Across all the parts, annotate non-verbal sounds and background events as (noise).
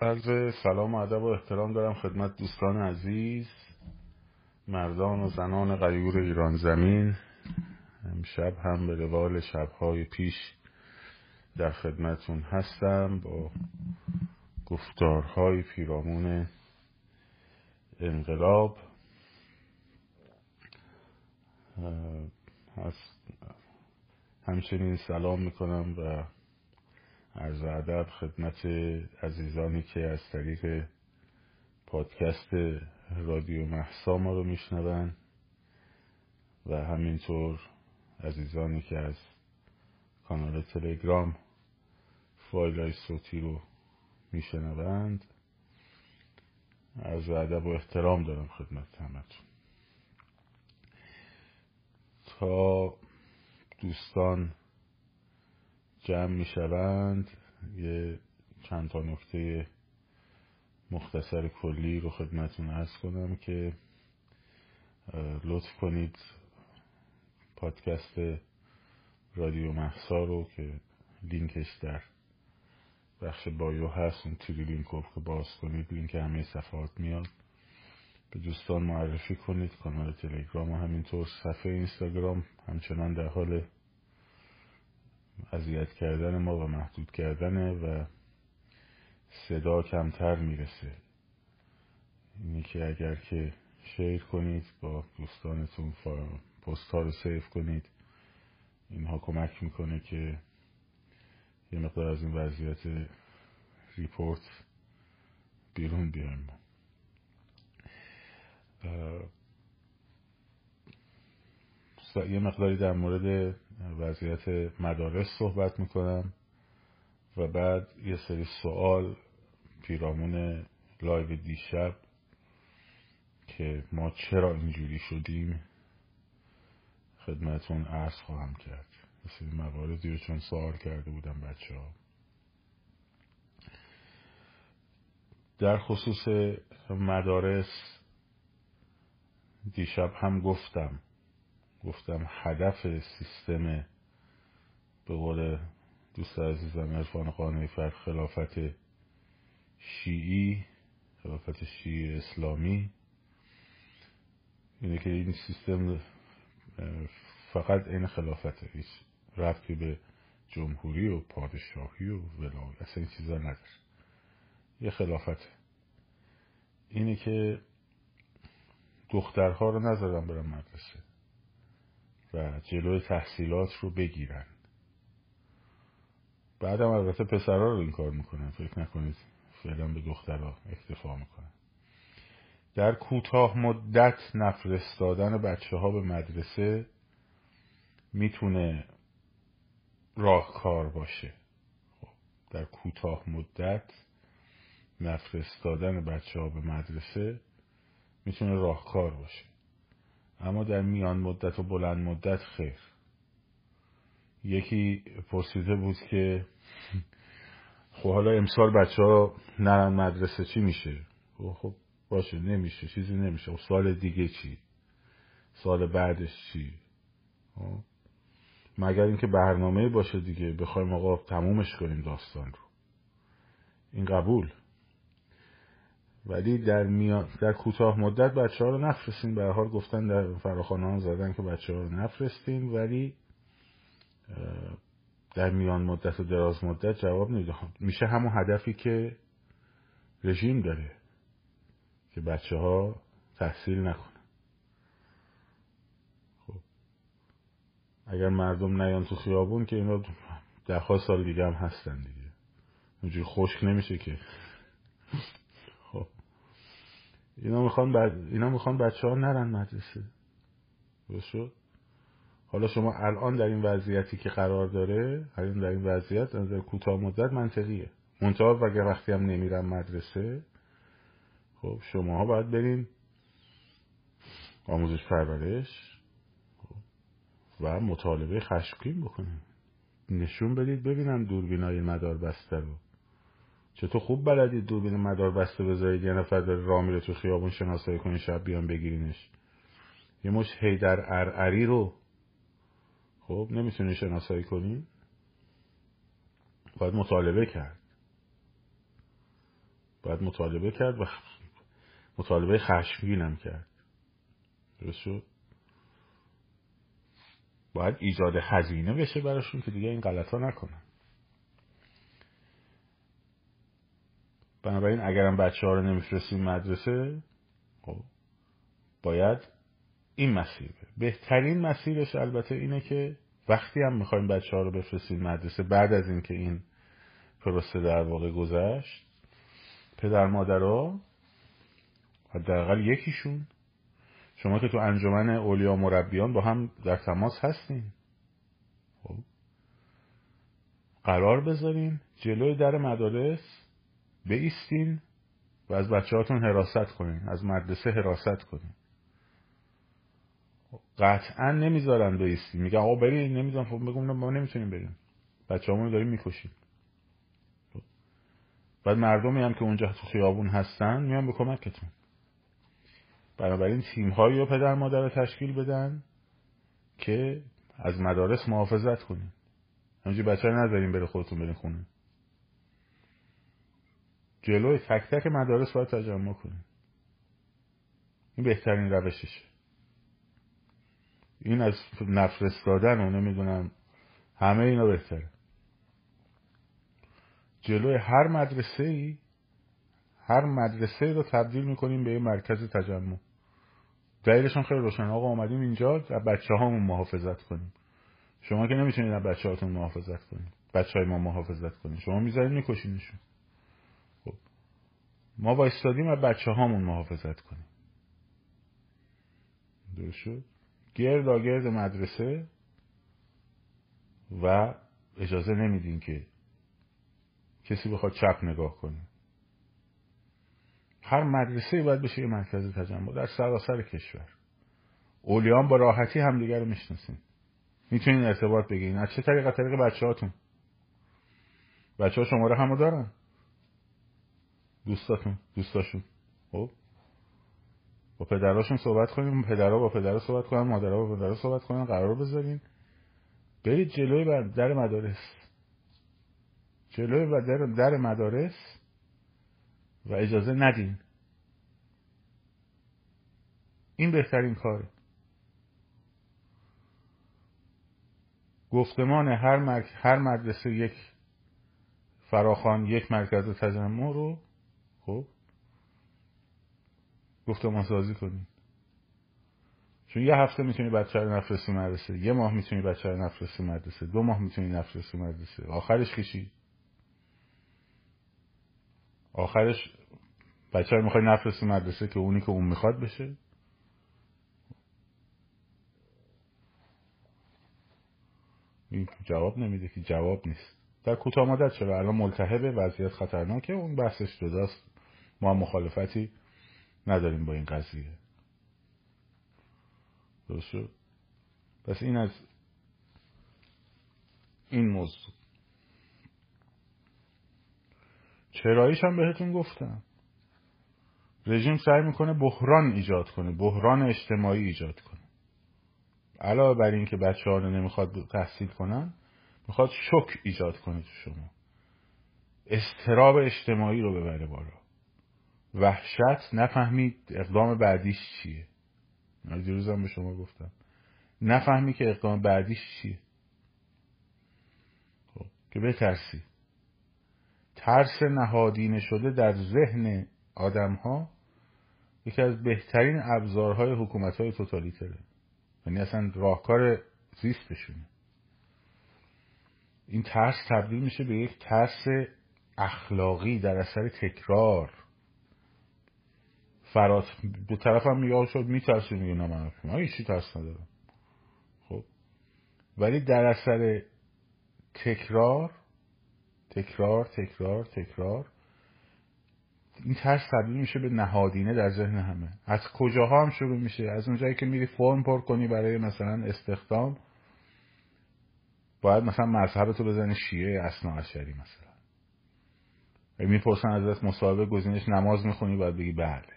عرض سلام و ادب و احترام دارم خدمت دوستان عزیز مردان و زنان غیور ایران زمین. امشب هم به روال شبهای پیش در خدمتون هستم با گفتارهای پیرامون انقلاب. همچنین سلام می‌کنم و عرض ادب خدمت عزیزانی که از طریق پادکست رادیو محسا ما رو میشنون و همینطور عزیزانی که از کانال تلگرام فایل های صوتی رو میشنوند از ادب و احترام دارم خدمت همتون. تا دوستان جمع می شوند یه چند تا نکته مختصر کلی رو خدمتون ارز کنم که لطف کنید پادکست رادیو محسا رو که لینکش در بخش بایو هست اون تیری لینک رو که باز کنید لینک همه صفحات میاد. به دوستان معرفی کنید کانال تلگرام و همینطور صفحه اینستاگرام همچنان در حال اذیت کردن ما و محدود کردنه و صدا کمتر می‌رسه. اینی که اگر که شیر کنید با دوستانتون پست ها رو سیف کنید. اینها کمک می‌کنه که یه مقدار از این وضعیت ریپورت بیرون بیایم یه مقداری در مورد وضعیت مدارس صحبت می‌کنم و بعد یه سری سوال پیرامون لایو دیشب که ما چرا اینجوری شدیم خدمتون عرض خواهم کرد. مثل مواردی رو چون سوال کرده بودم بچه ها در خصوص مدارس دیشب هم گفتم گفتم هدف سیستم به قول دوست عزیزم عرفان قانعی فر خلافت شیعی خلافت شیعی اسلامی اینه که این سیستم فقط این خلافته هیچ رفتی به جمهوری و پادشاهی و ولایت اصلا این چیزا نداره. یه خلافته اینه که دخترها رو نذارن برن مدرسه. و جلوی تحصیلات رو بگیرن. بعدم البته پسرها رو این کار می‌کنن. فکر نکنید فعلا به دخترها اکتفا می‌کنن. در کوتاه مدت نفرستادن بچه ها به مدرسه می‌تونه راهکار باشه. خب، در کوتاه مدت نفرستادن بچه ها به مدرسه می‌تونه راهکار باشه. اما در میان مدت و بلند مدت خیر. یکی پرسیده بود که (laughs) خب حالا امسال بچه ها نرن مدرسه چی میشه؟ خب, باشه نمیشه چیزی نمیشه. و خب سال دیگه چی؟ سال بعدش چی؟ خب مگر اینکه برنامه باشه دیگه بخوایم آقا تمومش کنیم داستان رو. این قبول؟ ولی در میان در کوتاه مدت بچه ها رو نفرستین به حال گفتن در فراخانه ها زدن که بچه ها رو نفرستین ولی در میان مدت و دراز مدت جواب نمیده میشه همون هدفی که رژیم داره که بچه ها تحصیل نکنن. خب. اگر مردم نیان تو خیابون که اینا ده سال دیگه هم هستن دیگه. اونجوری خشک نمیشه که. اینا می‌خوان بر... اینا می‌خوان بچه ها نرن مدرسه. شد حالا شما الان در این وضعیتی که قرار داره الان در این وضعیت در کوتاه مدت منطقیه. منتها اگر وقتی هم نمیرن مدرسه خب شما ها باید برین آموزش پرورش خب، و مطالبه خشمگین بکنین نشون بدید ببینم دوربینای مدار بسته رو. چطور خوب بلدید دوربین مدار بسته بذارید؟ یه نفر داره راه میره تو خیابون شناسایی کنین شب بیان بگیرینش. یه مش هیدر ارعری رو. خب نمی‌تونی شناسایی کنی؟ باید مطالبه کرد. باید مطالبه کرد و مطالبه خشمگین هم کرد. درست شد؟ باید ایجاد هزینه بشه براشون که دیگه این غلط ها نکنن. بنابراین اگرم بچه ها رو نمیفرستیم مدرسه خب باید این مسیر بهترین مسیرش البته اینه که وقتی هم می‌خوایم بچه ها رو بفرستیم مدرسه بعد از اینکه این پروسه در واقع گذشت پدر مادرها حداقل یکیشون شما که تو انجمن اولیا مربیان با هم در تماس هستین خب قرار بذارین جلوی در مدارس بیستین و از بچه هاتون حراست کنین از مدرسه حراست کنین. قطعا نمی‌ذارن بیستین. میگن آقا برین نمی‌ذارن. خب بگم ما نمی‌تونیم بریم. بچه همون داریم می‌کشیم. بعد مردمی هم که اونجا تو خیابون هستن میان به کمکتون. بنابراین تیم هایی رو پدر مادر رو تشکیل بدن که از مدارس محافظت کنین. همینجور بچه نذارین بره خودتون برین خونه. جلوی تک تک مدارس باید تجمع کنین این بهترین روششه. این از نفرستادن و نمی‌دونم همه اینا بهتره. جلوی هر مدرسه ای هر مدرسه رو تبدیل می‌کنیم به یه مرکز تجمع. دلیلشون خیلی روشن آقا آمدیم اینجا بچه هامون محافظت کنیم. شما که نمی‌تونید از بچه هاتون محافظت کنیم بچه های ما محافظت کنیم شما می‌ذارید میکشینشون. ما با استادیم از بچه هامون محافظت کنیم. درست شد؟ گرد گرد مدرسه و اجازه نمیدین که کسی بخواد چپ نگاه کنه. هر مدرسه باید بشه یه مرکز تجمع در سراسر کشور. اولیان با راحتی همدیگه رو می‌شناسین می‌تونین ارتباط بگیرین. از چه طریق طریق بچه هاتون بچه ها شماره همو دارن. دوستاتون دوستاشون. خب؟ با پدراشون صحبت کنیم پدرها با پدرها صحبت کنن مادرها با پدرها صحبت کنن قرار بذارین. برید جلوی در مدارس. جلوی در, در مدارس و اجازه ندین. این بهترین کاره گفتمان هر. هر مدرسه یک فراخان یک مرکز تجمع رو خب؟ گفتمان سازی کنید چون یه هفته می‌تونی بچه رو نفرستی مدرسه. یه ماه می‌تونی بچه رو نفرستی مدرسه. دو ماه می‌تونی نفرستی مدرسه. آخرش کشی آخرش بچه رو می‌خوای نفرستی مدرسه که اونی که اون می‌خواد بشه؟ این جواب نمیده که جواب نیست. در کوتاه مدت چرا؟ الان ملتهب وضعیت خطرناکه اون بحثش جداست ما مخالفتی نداریم با این قضیه. درست شد؟ پس این از این موضوع. چراییش هم بهتون گفتم. رژیم سعی می‌کنه بحران ایجاد کنه بحران اجتماعی ایجاد کنه. علاوه بر اینکه بچه ها رو نمی‌خواد تحصیل کنن می‌خواد شک ایجاد کنه تو شما. استراب اجتماعی رو ببره بالا. وحشت نفهمید اقدام بعدیش چیه. دیروزم به شما گفتم. نفهمی که اقدام بعدیش چیه. خب که بترسی. ترس نهادینه شده در ذهن آدم ها یکی از بهترین ابزارهای حکومت های توتالیتره. یعنی اصلا راهکار زیستشونه. این ترس تبدیل میشه به یک ترس اخلاقی در اثر تکرار. فرات به طرف هم میگه شد میترسی میگه نه من هیچی ترس ندارم. خب. ولی در اثر تکرار تکرار تکرار تکرار این ترس تبدیل میشه به نهادینه در ذهن همه. از کجاها هم شروع میشه؟ از اونجایی که میری فرم پر کنی برای مثلا استخدام باید مثلا مذهب تو بزنی شیعه اسنا مثلا. می‌پرسن ازت مصاحبه گزینش نماز می‌خونی باید بگی بله.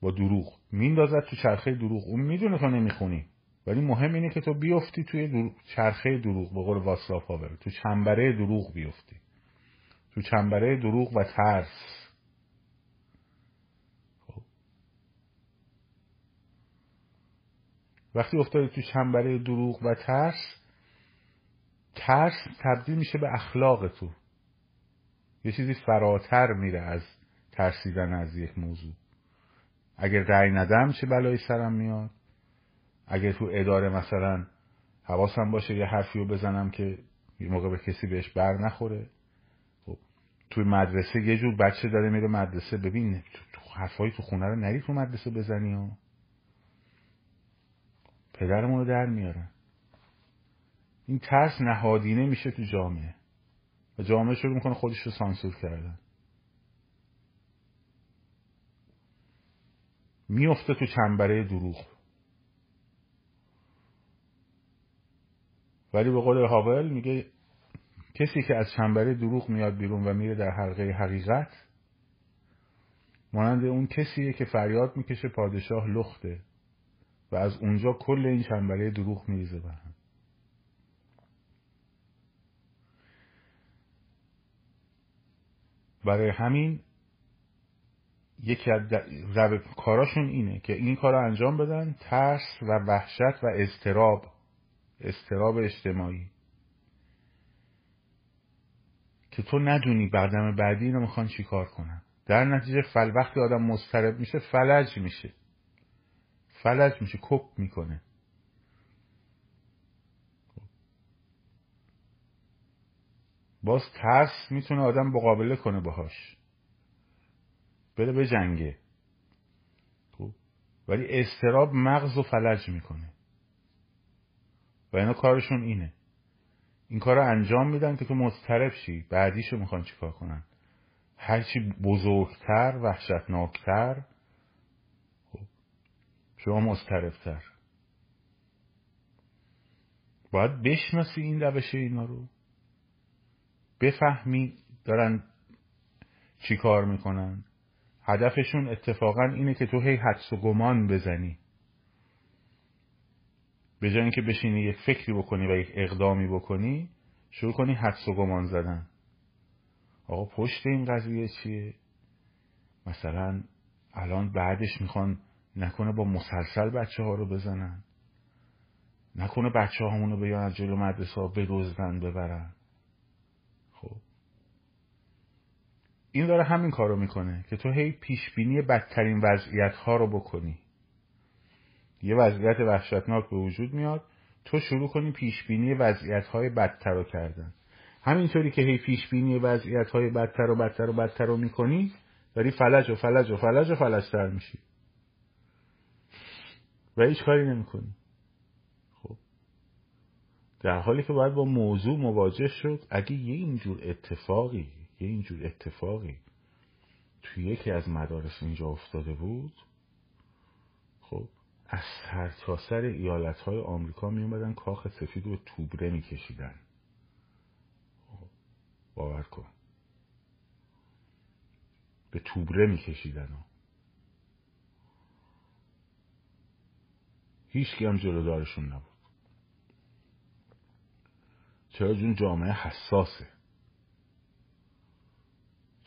با دروغ. میندازد تو چرخه دروغ. اون می‌دونه تو نمی‌خونی. ولی مهم اینه که تو بیفتی توی چرخه دروغ. به قول واسلاف هاور تو چنبره دروغ بیفتی. تو چنبره دروغ و ترس. خب. وقتی افتادی تو چنبره دروغ و ترس ترس تبدیل میشه به اخلاق تو. یه چیزی فراتر میره از ترسیدن از یک موضوع. اگر رأی ندم چه بلایی سرم میاد؟ اگر تو اداره مثلا حواسم باشه یه حرفی رو بزنم که یه موقع به کسی بهش بر نخوره. خب توی مدرسه یه جور بچه داره میره مدرسه ببین حرفایی تو خونه رو نری تو مدرسه بزنی و پدرمون رو در میارن. این ترس نهادینه میشه تو جامعه. و جامعه شروع می‌کنه خودش رو سانسور کردن. میفته تو چنبره دروغ. ولی به قول هاول میگه کسی که از چنبره دروغ میاد بیرون و میره در حلقه حقیقت مانند اون کسیه که فریاد می‌کشه پادشاه لخته و از اونجا کل این چنبره دروغ میریزه به هم. برای همین یکی از کاراشون اینه که این کار رو انجام بدن ترس و وحشت و استراب استراب اجتماعی. که تو ندونی بعدم بعدی اینو می‌خوان چی کار کنن. در نتیجه فل وقتی آدم مضطرب میشه فلج میشه. فلج میشه کپ می‌کنه. باز ترس می‌تونه آدم مقابله کنه باهاش. بره به جنگه. خب. ولی استراب مغز و فلج می‌کنه. و اینا کارشون اینه. این کار رو انجام میدن که تو مضطرب شی. بعدیشو می‌خوان چیکار کنن؟ هرچی بزرگتر وحشتناکتر خب؟ شما مضطربتر. باید بشناسی این روش اینا رو. بفهمی دارن چی کار می‌کنن. هدفشون اتفاقا اینه که تو هی حدس و گمان بزنی. به جای اینکه بشینی یک فکری بکنی و یک اقدامی بکنی شروع کنی حدس و گمان زدن. آقا پشت این قضیه چیه؟ مثلا الان بعدش می‌خوان نکنه با مسلسل بچه ها رو بزنن. نکنه بچه همونو بیان از جلو مدرسه ها بدزدن ببرن خب این داره همین کارو می‌کنه که تو هی پیش بینی بدترین وضعیت ها رو بکنی. یه وضعیت وحشتناک به وجود میاد تو شروع کنی پیش بینی وضعیت های بدتر رو کردن. همینطوری که هی پیش بینی وضعیت های بدتر و بدتر و بدتر رو می‌کنی داری فلج و فلج و فلج و فلجتر میشی. و هیچ کاری نمی‌کنی. خب. در حالی که باید با موضوع مواجه شد اگه یه اینجور اتفاقی یه اینجور اتفاقی توی یکی از مدارس اینجا افتاده بود خب از سرتاسر ایالت های آمریکا می اومدن کاخ سفید رو توبره می کشیدن. خب، باور کن. به توبره می کشیدن. هیچ هم جلودارشون نبود. چرا؟ جون جامعه حساسه.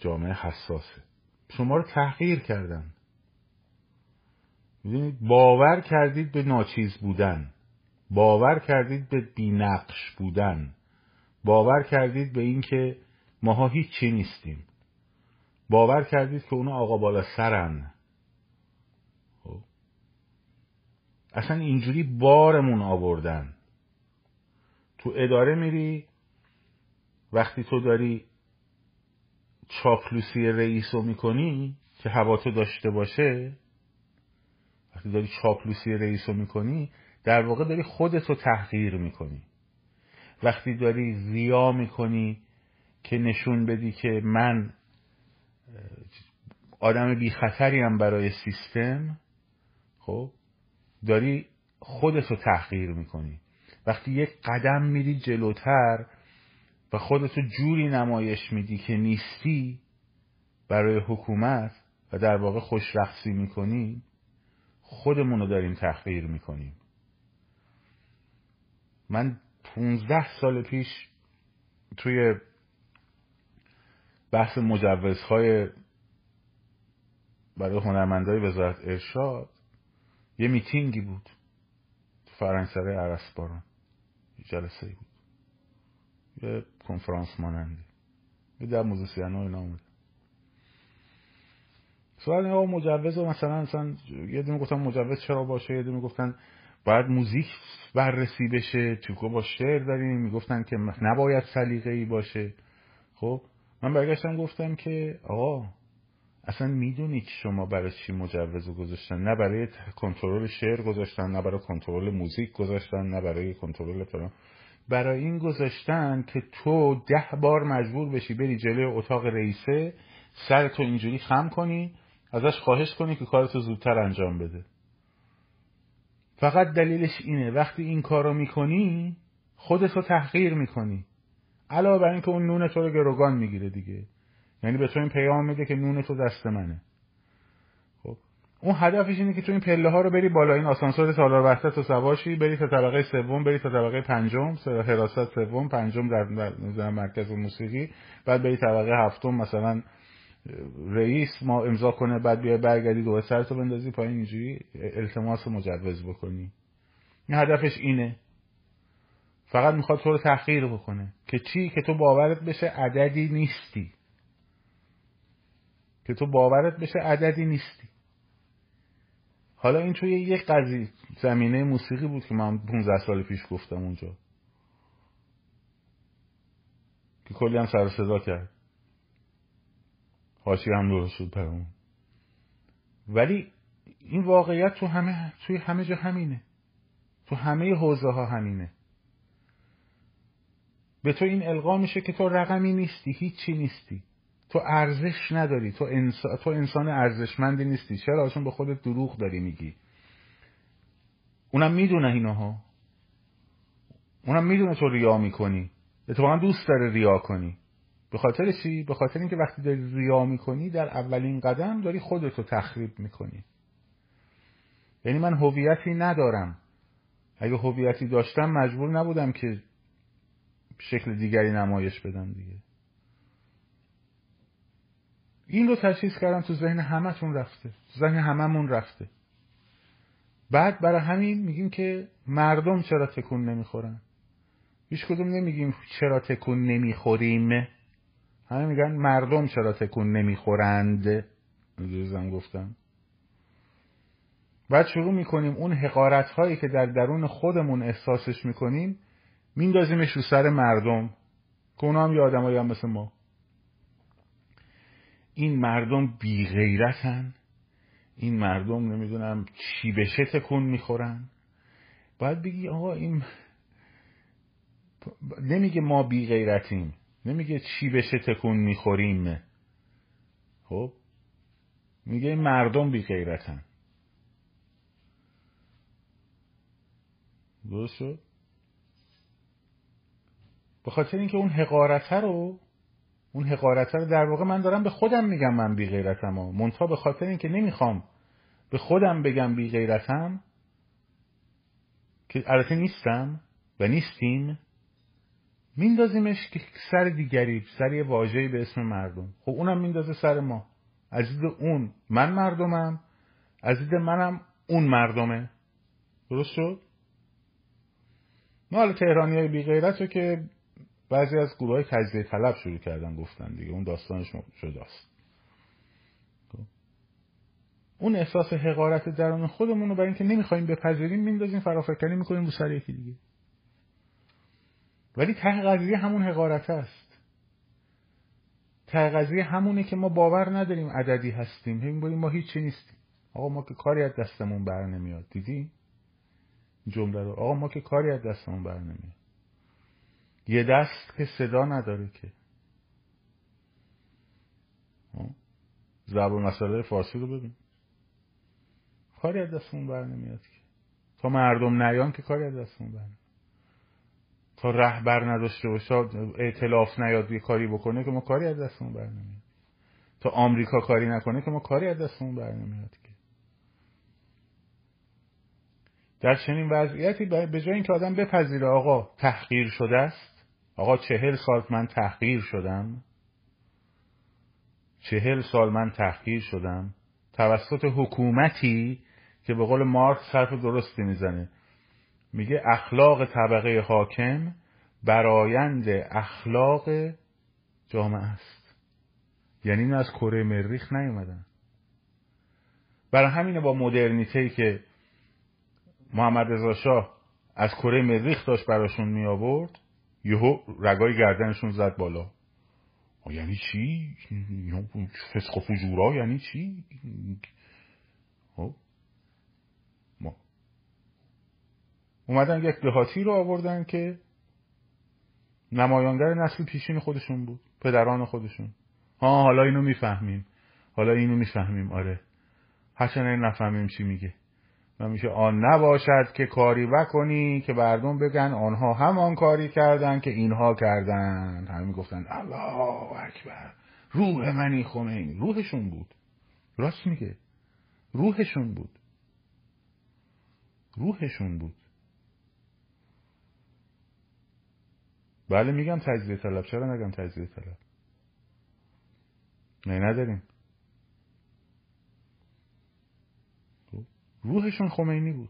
جامعه حساسه. شما رو تحقیر کردن. باور کردید به ناچیز بودن. باور کردید به بینقش بودن. باور کردید به اینکه ماها هیچی نیستیم. باور کردید که اونا آقا بالا سرن. خب. اصلا اینجوری بارمون آوردن. تو اداره میری وقتی تو داری چاپلوسی رئیس رو می‌کنی که هواتو داشته باشه؟ وقتی داری چاپلوسی رئیس رو می‌کنی در واقع داری خودت رو تحقیر می‌کنی. وقتی داری ریا می‌کنی که نشون بدی که من آدم بی خطری هم برای سیستم خب داری خودت رو تحقیر می‌کنی. وقتی یک قدم میری جلوتر و خودتو جوری نمایش میدی که نیستی برای حکومت و در واقع خوش رخصی می‌کنی خودمون رو داریم تحقیر می‌کنیم. من پونزده سال پیش توی بحث مجوزهای برای هنرمندای وزارت ارشاد یه میتینگی بود تو فرنگسره عرسباران جلسه بود. یه کنفرانس مانندی. یه در موزیسین های نامده سوال آقا مجوز و مثلا مثلا یه دونه گفتن مجوز چرا باشه؟ یه دونه گفتن باید موزیک بررسی بشه تو با شعر داریم. می‌گفتن که نباید سلیقه ای باشه. خب من برگشتم گفتم که آقا اصلا می‌دونید شما برای چی مجوز گذاشتن؟ نه برای کنترل شعر گذاشتن نه برای کنترل موزیک گذاشتن نه برای کنترل فلان. برای این گذاشتن که تو ده بار مجبور بشی بری جلوی اتاق رئیسه سر تو اینجوری خم کنی ازش خواهش کنی که کارتو زودتر انجام بده. فقط دلیلش اینه وقتی این کارو می‌کنی خودتو تحقیر می‌کنی. علاوه بر اینکه اون نون تو رو گروگان می‌گیره دیگه. یعنی به تو این پیام میده که نون تو دست منه. اون هدفش اینه که تو این پله ها رو بری بالا این آسانسور سالار وحدت و سواشی بری تا طبقه سوم بری تا طبقه پنجم حراست سوم پنجم در, در مرکز موسیقی بعد بری طبقه هفتم مثلا رئیس ما امضا کنه بعد بیا برگردی دوباره سرتو بندازی پایین اینجوری التماس مجوز بکنی. این هدفش اینه. فقط می‌خواد تو رو تحقیر بکنه که چی؟ که تو باورت بشه عددی نیستی. که تو باورت بشه عددی نیستی. حالا این توی یک قضیه زمینه موسیقی بود که من 15 سال پیش گفتم اونجا. که کلی هم سر صدا کرد. حاشی هم درست شد اون. ولی این واقعیت تو همه توی همه جا همینه. تو همه حوزه ها همینه. به تو این القا میشه که تو رقمی نیستی هیچی نیستی. تو ارزش نداری. تو, انسان تو انسان ارزشمندی نیستی. چرا؟ چون به خودت دروغ داری میگی. اونم می‌دونه اینها. اونم می‌دونه تو ریا می‌کنی. اتفاقا دوست داره ریا کنی. به خاطر چی؟ به خاطر اینکه وقتی داری ریا می‌کنی در اولین قدم داری خودتو تخریب می‌کنی. یعنی من هویتی ندارم. اگه هویتی داشتم مجبور نبودم که شکل دیگری نمایش بدم دیگه. این رو تشخیص کردم تو ذهن همتون رفته. تو ذهن هممون رفته. بعد برای همین میگیم که مردم چرا تکون نمی‌خورن؟ هیچ کدوم نمیگیم چرا تکون نمی‌خوریم. همه میگن مردم چرا تکون نمی‌خورند. روزم گفتم. بعد شروع می‌کنیم اون حقارت هایی که در درون خودمون احساسش می‌کنیم میندازیمش رو سر مردم. که اونا هم یه آدم هم مثل ما. این مردم بی غیرتن این مردم نمی‌دونم چی بشه تکون می‌خورن. باید بگی آقا این نمیگه ما بی غیرتیم نمیگه چی بشه تکون می‌خوریم. خب؟ میگه این مردم بی غیرتن درست شد؟ به خاطر اینکه اون حقارته رو اون حقارته رو در واقع من دارم به خودم میگم من بی غیرتم و منتها به خاطر اینکه نمی‌خوام به خودم بگم بی غیرتم که البته نیستم و نیستیم میندازیمش که سر دیگری سر یه واژه‌ای به اسم مردم. خب اونم میندازه سر ما. از دید اون من مردمم از دید منم اون مردمه. درست شد؟ ما حالا تهرانی های بی غیرت رو که بعضی از گروه های تجزیه طلب شروع کردن گفتن دیگه. اون داستانش شداست خب. اون احساس حقارت درون خودمون رو برای اینکه نمی‌خوایم بپذیریم میندازیم فرافکنی می‌کنیم رو سر یکی دیگه. ولی ته قضیه همون حقارت است. ته قضیه همونه که ما باور نداریم عددی هستیم. همین ما هیچی نیستیم. آقا ما که کاری از دستمون بر نمیاد. دیدی؟ جمله رو. آقا ما که کاری از دستمون بر نمیاد. یه دست که صدا نداره که. زبان مسئله فارسی رو ببین. کاری از دستمون بر نمیاد که. تا مردم نیان که کاری از دستمون بر تا رهبر نداشته باشه اعتلاف نیاد یه کاری بکنه که ما کاری از دستمون بر نمیاد. تا آمریکا کاری نکنه که ما کاری از دستمون بر نمیاد که. در چنین وضعیتی به جای اینکه آدم بپذیره آقا تحقیر شده است آقا چهل سال من تحقیر شدم. چهل سال من تحقیر شدم. توسط حکومتی که به قول مارکس حرف درستی می‌زنه. میگه اخلاق طبقه حاکم برایند اخلاق جامعه است. یعنی این از کره مریخ نیومدن. برای همینه با مدرنیته ای که محمد رضا شاه از کره مریخ داشت براشون می آورد یهو رگای گردنشون زد بالا. یعنی چی؟ فسق و فجورا؟ یعنی چی؟ خب. ما. اومدن یک دهاتی رو آوردن که نمایانگر نسل پیشین خودشون بود پدران خودشون. ها حالا اینو می‌فهمیم. حالا اینو می‌فهمیم. آره. هرچند نفهمیم چی میگه. میشه آن نباشد که کاری بکنی که مردم بگن آنها همان کاری کردن که اینها کردن. همه می‌گفتن الله اکبر روح منی خمینی. روحشون بود. راست میگه. روحشون بود. روحشون بود. بله میگم تجزیه طلب. چرا نگم تجزیه طلب؟ نه نداریم. روحشون خمینی بود.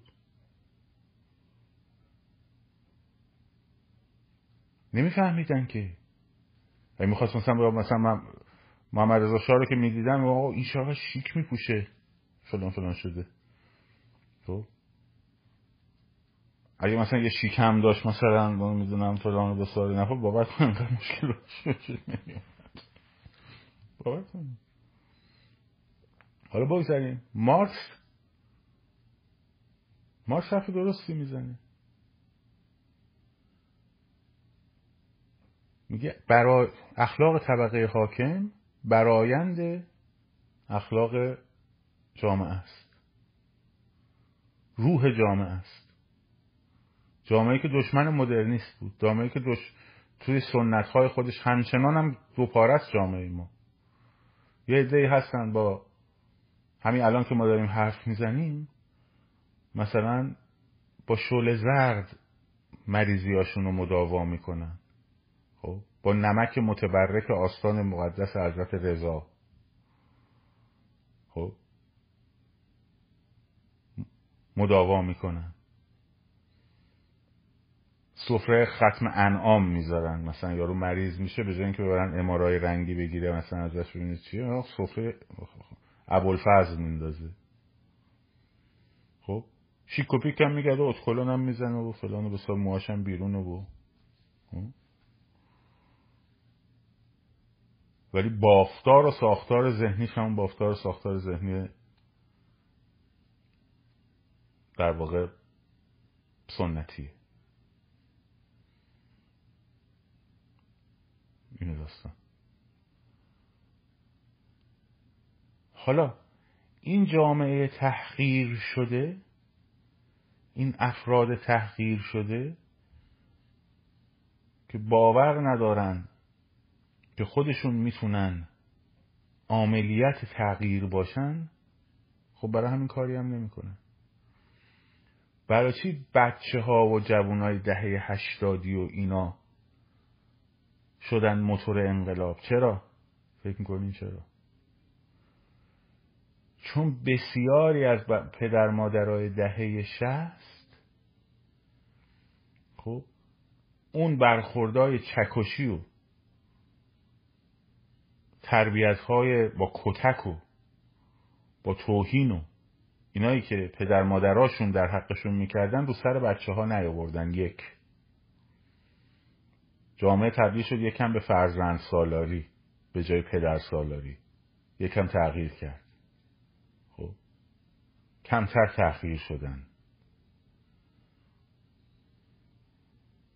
نمیفهمیدن که. اگه می‌خواست مثلا مثلا من محمد رضا شاه رو که می‌دیدم آقا این شاه شیک میپوشه. فلان فلان شده. تو اگه مثلا یه شیک هم داشت مثلا می‌دونم فلان رو به سوال نفر بابت کن انقدر مشکل کن حالا بگذاریم. مارکس ما حرف درستی می‌زنه میگه برای اخلاق طبقه حاکم برایند اخلاق جامعه است. روح جامعه است. جامعه که دشمن مدرنیست بود. جامعه که دش... توی سنت های خودش همچنان هم دوپارست جامعه ما. یه عده هستن با همین الان که ما داریم حرف می‌زنیم مثلا با شل زرد مریضیاشون رو مداوا می‌کنن. خب؟ با نمک متبرک آستان مقدس حضرت رضا. خب؟ مداوا می‌کنن. سفره ختم انعام می‌ذارن. مثلا یارو مریض میشه به جای اینکه ببرن امارای رنگی بگیره مثلا ازش ببینید چیه. سفره ابوالفضل میندازه. خب شیک و پیک هم میگرده اتکلون هم می‌زنه و فلان و بسار موهاشم بیرونه و خب؟ ولی بافتار و ساختار ذهنیش هم بافتار و ساختار ذهنی در واقع سنتیه. اینو داستان. حالا این جامعه تحقیر شده این افراد تحقیر شده که باور ندارن که خودشون می‌تونن عملیت تغییر باشن خب برای همین کاری هم نمی‌کنن برای چی بچه ها و جوان های دهه هشتادی و اینا شدن موتور انقلاب چرا؟ فکر می‌کنین چرا؟ چون بسیاری از پدر مادرای دهه شست خب اون برخوردهای چکشی و تربیت های با کتک و با توهین و اینایی که پدر مادراشون در حقشون می‌کردن رو سر بچه ها نیاوردن. یک. جامعه تبدیل شد یکم به فرزند سالاری به جای پدر سالاری. یکم تغییر کرد. کمتر تأخیر شدن.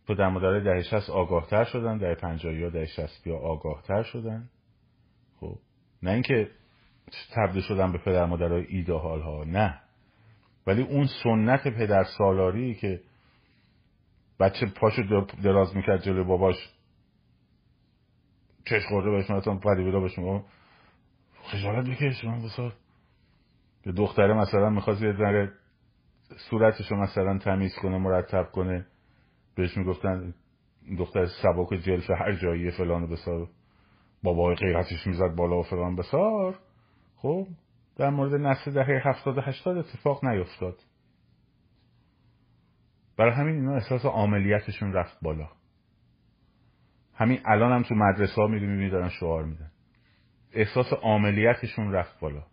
تو در مدار دهه شست آگاهتر شدن در پنجایی ها دهه شستی آگاهتر شدن. خب نه اینکه تبدیل شدن به پدر مادرای ایدهال ها نه. ولی اون سنت پدر سالاری که بچه پاشو دراز می‌کرد جلوی باباش چش خورده بهش پدی بدا بهش خجالت بکش من بسار دختره مثلا می‌خواست یه ذره صورتشو مثلا تمیز کنه مرتب کنه بهش می‌گفتن دختر سبک جلف هر جایی فلان و بسار. بابای غیرتش می‌زد بالا و فلان بسار. خب در مورد نسل دهه هفتاد و هشتاد اتفاق نیفتاد. برای همین اینا احساس عملیتشون رفت بالا. همین الان هم تو مدرسه ها میری می‌بینی دارن شعار میدن. احساس عملیتشون رفت بالا.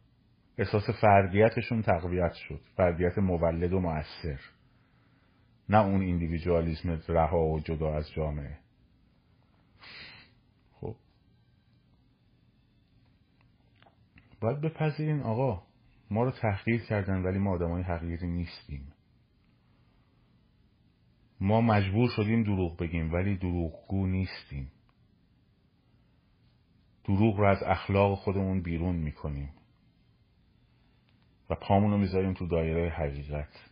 احساس فردیتشون تقویت شد. فردیت مولد و مؤثر. نه اون ایندیویدوالیسم رها و جدا از جامعه. خب. باید بپذیرین آقا ما رو تحقیر کردن ولی ما آدمای حقیری نیستیم. ما مجبور شدیم دروغ بگیم ولی دروغگو نیستیم. دروغ رو از اخلاق خودمون بیرون می‌کنیم. و پامون رو می‌ذاریم تو دایره حقیقت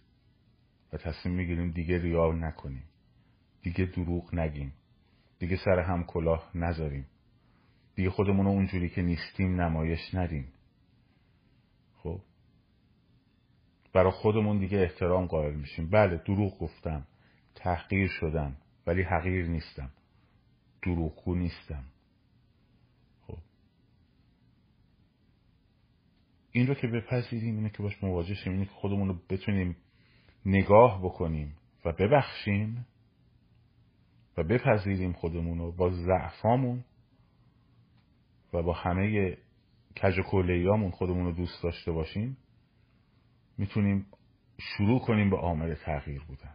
و تصمیم می‌گیریم دیگه ریا نکنیم دیگه دروغ نگیم دیگه سر هم کلاه نذاریم دیگه خودمون رو اونجوری که نیستیم نمایش ندیم. خب؟ برای خودمون دیگه احترام قائل میشیم. بله دروغ گفتم تحقیر شدم ولی حقیر نیستم. دروغگو نیستم. این رو که بپذیریم اینه که باش مواجه شیم اینه که خودمون رو بتونیم نگاه بکنیم و ببخشیم و بپذیریم خودمون رو با ضعفامون و با همه کج و کلیامون خودمون رو دوست داشته باشیم می‌تونیم شروع کنیم به عامل تغییر بودن.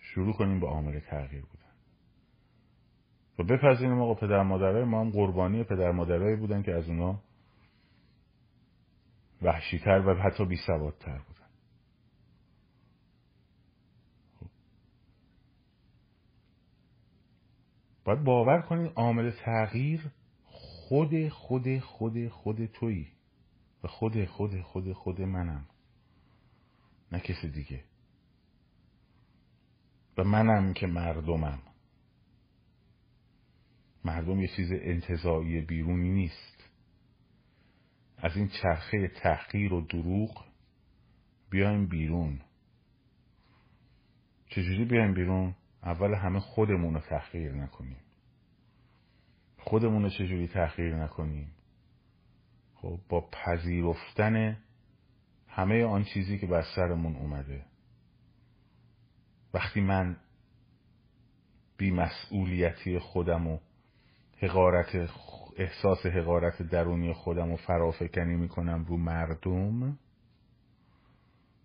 شروع کنیم به عامل تغییر و بپذیریم آقا پدر مادرای ما هم قربانی پدر مادرایی بودن که از اونا وحشیتر و حتی بی سوادتر بودن. خب. باید باور کنید عامل تغییر خود خود خود خود تویی و خود خود خود خود منم. نه کسی دیگه. و منم که مردمم. مردم یه چیز انتظایی بیرونی نیست. از این چرخه تحقیر و دروغ بیایم بیرون. چجوری بیایم بیرون؟ اول همه خودمون رو تحقیر نکنیم. خودمون رو چجوری تحقیر نکنیم؟ خب با پذیرفتن همه آن چیزی که بر سرمون اومده. وقتی من بیمسئولیتی خودم و حقارت احساس حقارت درونی خودم و فرافکنی می‌کنم رو مردم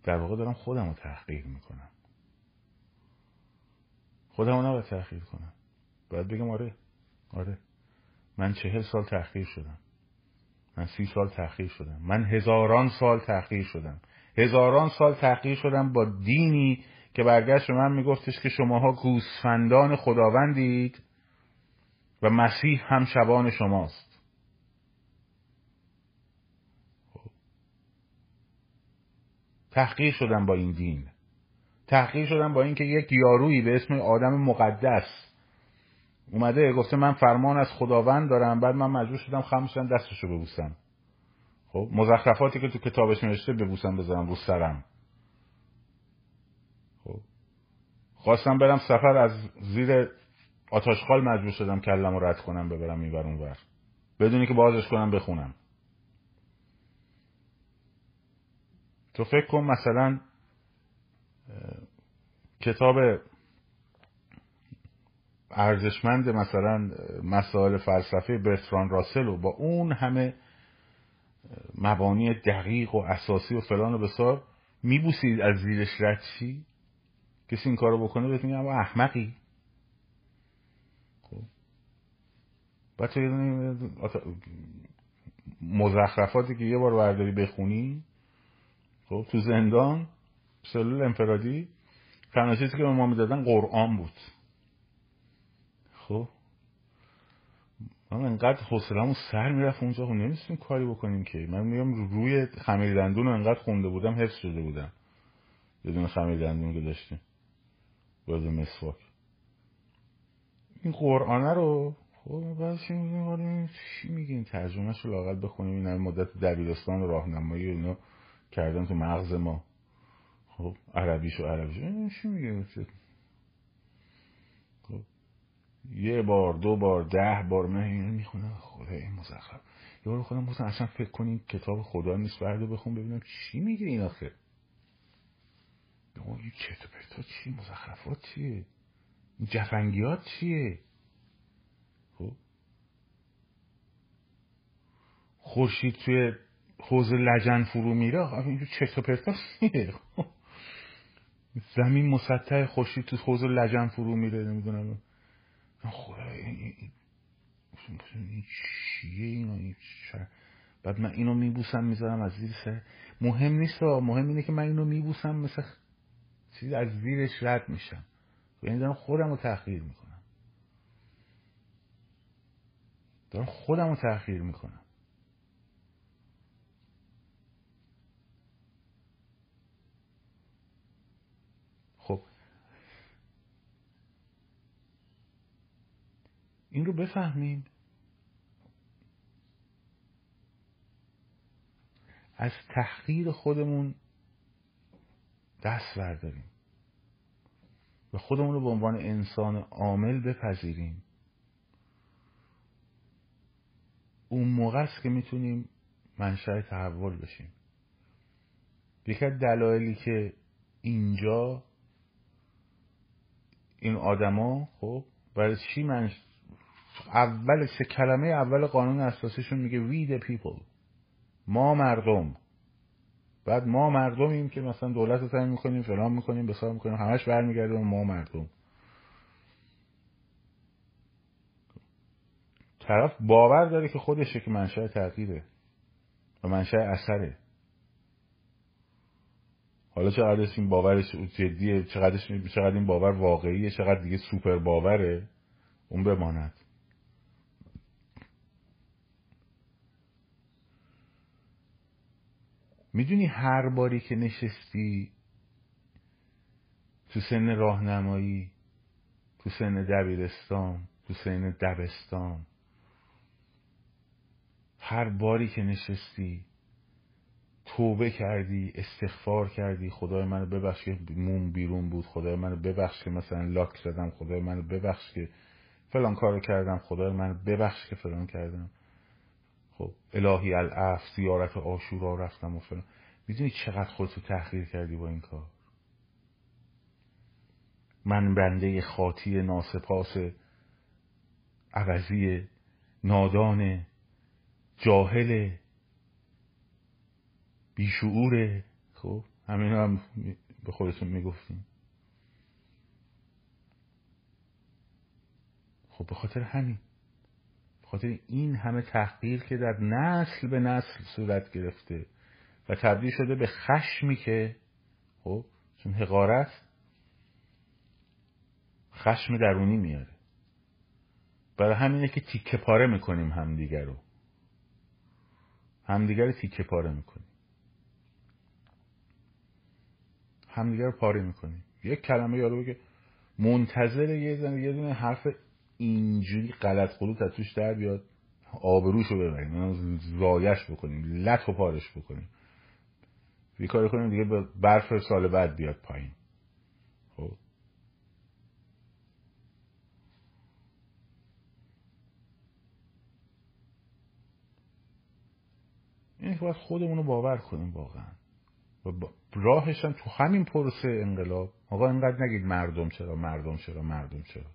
در واقع دارم خودم رو تحقیر می‌کنم. خودم رو نباید تحقیر کنم. باید بگم آره آره. من چهل سال تحقیر شدم. من سی سال تحقیر شدم. من هزاران سال تحقیر شدم. هزاران سال تحقیر شدم با دینی که برگشت من میگفتش که شماها گوسفندان خداوندید. و مسیح هم شبان شماست. تحقیر شدم با این دین. تحقیر شدم با اینکه یک یارویی به اسم آدم مقدس اومده گفته من فرمان از خداوند دارم بعد من مجبور شدم خمسن دستشو ببوسم. خب مزخرفاتی که تو کتابش نوشته ببوسم بذارم رو سرم. خب خواستم برم سفر از زیر آتاشخال مجبور شدم کلم رو رد کنم ببرم این اون ور. بدونی که بازش کنم بخونم. تو فکر کن مثلا کتاب ارزشمند مثلا مسائل فلسفه برتران راسل و با اون همه مبانی دقیق و اساسی و فلان و بسار. میبوسید از زیرش رد چی؟ کسی این کارو بکنه بهت میگم احمقی خب بعد تو مزخرفاتی که یه بار برداری بخونی خب تو زندان سلول انفرادی تنها که به ما می‌دادن قرآن بود. خب؟ من انقدر حوصله‌مو سر می‌رفت اونجا خب نمیستیم کاری بکنیم که. من میگم روی خمیر دندون انقدر خونده بودم حفظ شده بودم. بدون خمیر دندون که داشتیم. یاد مسواک. این قرآنه رو خب بعدش میگیم چی میگین؟ ترجمهش رو لاغل بخونیم. این مدت دبیرستان راهنمایی اینو کردن تو مغز ما. خب عربیش و عربیش. چی میگه خب یه بار دو بار ده بار من اینو می‌خونم. خدا این مزخرف. یه بار خودم بودم اصلا فکر کنین کتاب خدا نیست فردا بخون ببینم چی میگه این آخه. و پرتا چی مزخرفات چیه؟ جفنگیات چیه خب خورشید توی حوز لجن فرو میره این چرت و پرتا زمین مسطح خورشید تو حوز لجن فرو میره نمی‌دونم. خدا این چیه اینا؟ بعد من اینو میبوسم می‌ذارم از زیر سر. مهم نیست مهم اینه که من اینو میبوسم مثل چیز از زیرش رد میشم. یعنی دارم خودم رو تأخیر می‌کنم. دارم خودم رو تأخیر می‌کنم خب این رو بفهمیم از تحقیر خودمون دست برداریم. و خودمون رو به عنوان انسان عامل بپذیریم. اون موقع است که می‌تونیم منشأ تحول بشیم. یکی از دلایلی که اینجا این آدما خب برای چی من اول سه کلمه اول قانون اساسیشون میگه we the people. ما مردم. بعد ما مردمیم که مثلا دولت رو تعیین می‌کنیم فلان می‌کنیم بسار می‌کنیم همش برمیگرده ما مردم. طرف باور داره که خودشه که منشأ تغییره و منشأ اثره. حالا چقدر این باورش جدیه چقدر چقدر این باور واقعیه چقدر دیگه سوپر باوره اون بماند. می‌دونی هر باری که نشستی تو سن راهنمایی تو سن دبیرستان تو سن دبستان هر باری که نشستی توبه کردی استغفار کردی خدای منو ببخش که موم بیرون بود خدای منو ببخش که مثلا لاک زدم خدای منو ببخش که فلان کارو کردم خدای منو ببخش که فلان کردم. خب الهی الاف زیارت آشورا رفتم و فلان. می‌دونی چقدر خودتو تحقیر کردی با این کار؟ من بنده خاطی ناسپاس عوضی نادان جاهل بیشعوره خب همین هم به خودتون می‌گفتیم. خب به خاطر همین. خاطر این همه تحقیر که در نسل به نسل صورت گرفته و تبدیل شده به خشمی که خب چون حقارت خشم درونی میاره. برای همینه که تیکه پاره می‌کنیم همدیگر رو. همدیگر تیکه پاره می‌کنیم. همدیگر رو پاره می‌کنیم. یک کلمه یارو بگه منتظر یه یه دونه حرف اینجوری غلط خلوط از توش در بیاد آبروش رو ببریم زایش بکنیم لط و پارش بکنیم. یه کنیم دیگه به برف سال بعد بیاد پایین. خب. این باید خودمون رو باور کنیم واقعا. و راهش هم تو همین پروسه انقلاب آقا اینقدر نگید مردم چرا مردم چرا مردم چرا.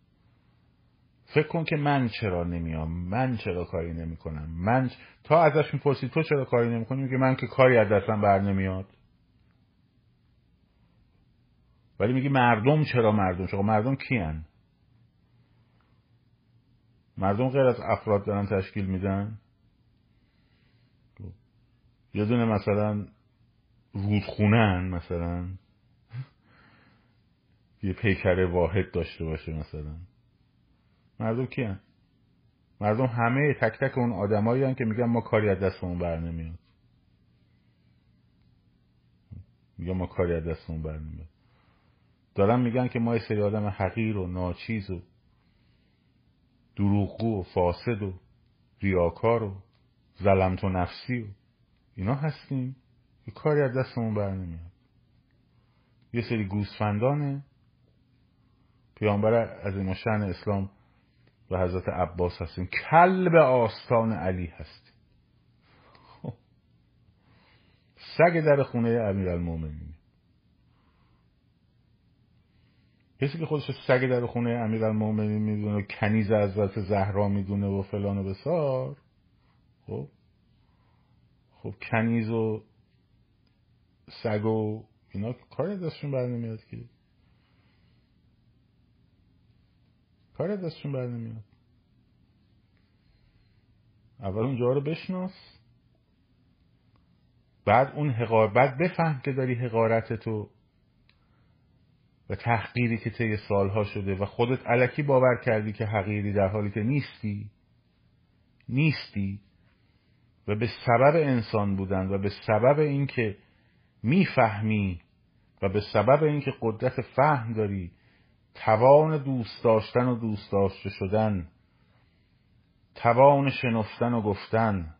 فکر کن که من چرا نمیام من چرا کاری نمی‌کنم؟ من تا ازش می‌پرسی تو چرا کاری نمی‌کنی؟ میگه من که کاری از دستم بر نمیاد. ولی میگی مردم چرا مردم؟ چرا مردم کیان؟ مردم غیر از افراد دارن تشکیل میدن؟ یه دونه مثلا رودخونن مثلا. یه پیکر واحد داشته باشه مثلا. مردم کیان مردم همه تک تک اون آدمایی که میگن ما کاری از دستمون بر نمیاد. میگن ما کاری از دستمون بر نمیاد. دارن میگن که ما یه سری آدم حقیر و ناچیز و دروغگو و فاسد و ریاکار و ظلمت و نفسی و اینا هستیم. یه کاری از دستمون بر نمیاد. یه سری گوسفندانه پیامبر از این اسلام و حضرت عباس هستیم. کل به آستان علی هستیم. خب. سگ در خونه امیر کسی که خودش سگ در خونه امیر المومنین می‌دونه و کنیز حضرت زهرا می‌دونه و فلان و بسار. خب. خب کنیز و سگ و اینا کار دستشون بر نمیاد که. کار دستشون بر نمیاد. اول اونجا رو بشناس. بعد اون حقار بعد بفهم که داری حقارت تو و تحقیری که طی سالها شده و خودت علکی باور کردی که حقیری در حالی که نیستی نیستی و به سبب انسان بودن و به سبب اینکه می‌فهمی و به سبب اینکه قدرت فهم داری توان دوست داشتن و دوست داشته شدن توان شنفتن و گفتن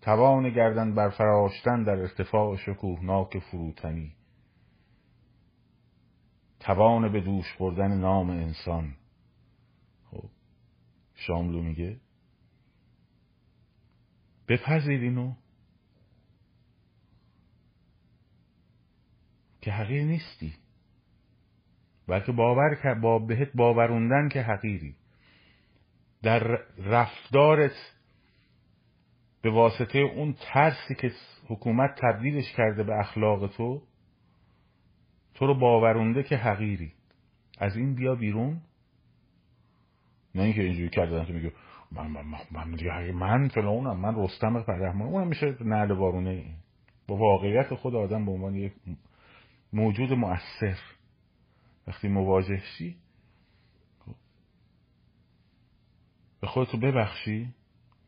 توان گردن برفراشتن در ارتفاع شکوهناک فروتنی توان به دوش بردن نام انسان. خب شاملو میگه؟ بپذیر اینو که حقیر نیستی. بلکه باور با بهت باوروندن که حقیری. در رفتارت به واسطه اون ترسی که حکومت تبدیلش کرده به اخلاق تو تو رو باورونده که حقیری. از این بیا بیرون. نه اینکه اینجوری کردن تو میگه من من من من, من فلانم من رستم فرهمان اونم میشه نعل وارونه. با واقعیت خود آدم به عنوان یک موجود مؤثر. وقتی مواجه شی به خودتو ببخشی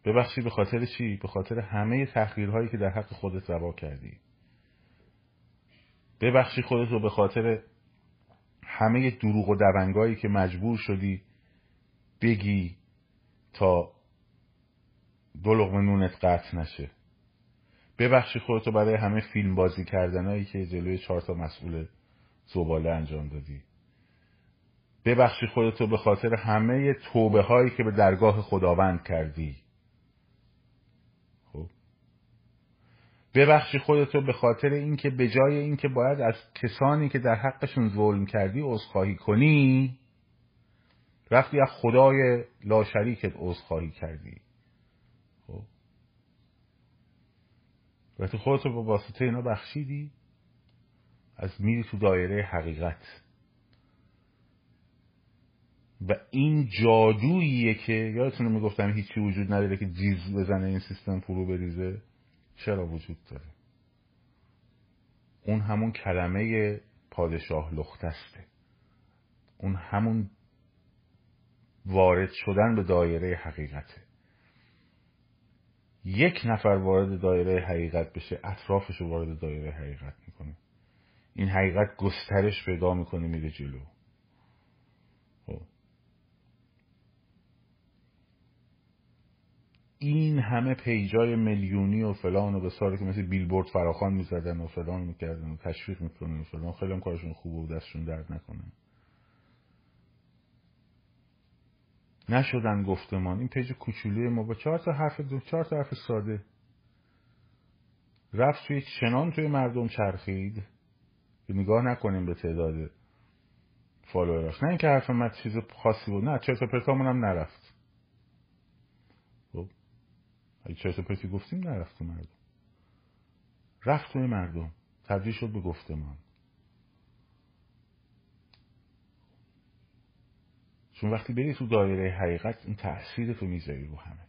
ببخشی به خاطر چی؟ به خاطر همه تحقیرهایی که در حق خودت روا کردی. ببخشی خودت رو به خاطر همه دروغ و دونگایی که مجبور شدی بگی تا دو نونت قطع نشه. ببخشی خودتو برای همه فیلم بازی کردنهایی که جلوی چهار تا مسئول زباله انجام دادی. ببخشی خودتو به خاطر همه توبه هایی که به درگاه خداوند کردی. خب. ببخشی خودتو به خاطر اینکه به جای اینکه باید از کسانی که در حقشون ظلم کردی عذرخواهی کنی رفتی از خدای لاشریکت عذرخواهی کردی. خب. وقتی خودتو به واسطه اینا بخشیدی از میری تو دایره حقیقت. و این جادوییه که یادتونه می‌گفتم هیچی وجود نداره که جیز بزنه این سیستم فرو بریزه؟ چرا وجود داره؟ اون همون کلمه پادشاه لختسته. اون همون وارد شدن به دایره حقیقته. یک نفر وارد دایره حقیقت بشه اطرافش رو وارد دایره حقیقت می‌کنه. این حقیقت گسترش پیدا می‌کنه میره جلو خب. این همه page ای میلیونی و فلان و بیساره که مثل بیلبورد فراخوان می‌زدن و فلان می‌کردن و تشویق می‌کنن و فلان خیلی هم کارشون خوبه و دستشون درد نکنه. نشدن گفتمان. این page کوچولوی ما با چهار تا حرف دو چهار تا حرف ساده. رفت توی چنان توی مردم چرخید که نگاه نکنیم به تعداد follower اش نه اینکه حرف من چیز خاصی بود نه چرت و پرتامون هم نرفت. اگه چرت پرتی گفتیم نرفت تو مردم. رفت توی مردم. تبدیل شد به گفتمان. چون وقتی بری تو دایره حقیقت این تأثیر تو می‌ذاری رو همه.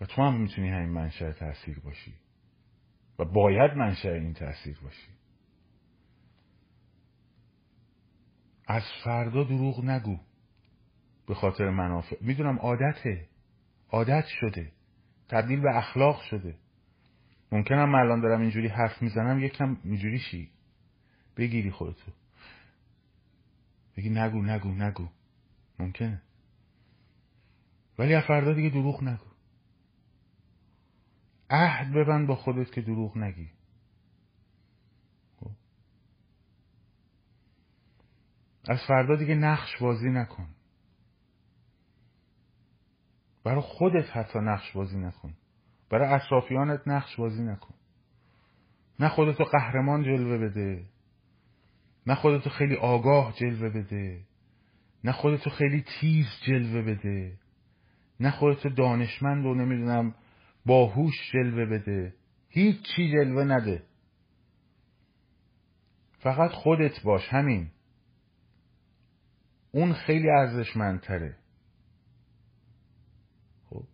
و تو هم می‌تونی همین منشأ تاثیر باشی. و باید منشأ این تاثیر باشی. از فردا دروغ نگو. به خاطر منافع. می‌دونم عادته. عادت شده. تبدیل به اخلاق شده. ممکنم الان دارم اینجوری حرف می‌زنم یکم اینجوری شی بگیری خودتو. بگی نگو نگو نگو. ممکنه. ولی فردا دیگه دروغ نگو. عهد ببند با خودت که دروغ نگی. خب. از فردا دیگه نقش بازی نکن. برای خودت حتی نقش بازی نکن. برای اطرافیانت نقش بازی نکن. نه خودتو قهرمان جلوه بده. نه خودتو خیلی آگاه جلوه بده. نه خودتو خیلی تیز جلوه بده. نه خودتو دانشمند و نمی‌دونم باهوش جلوه بده. هیچ چی جلوه نده. فقط خودت باش همین. اون خیلی ارزشمندتره خب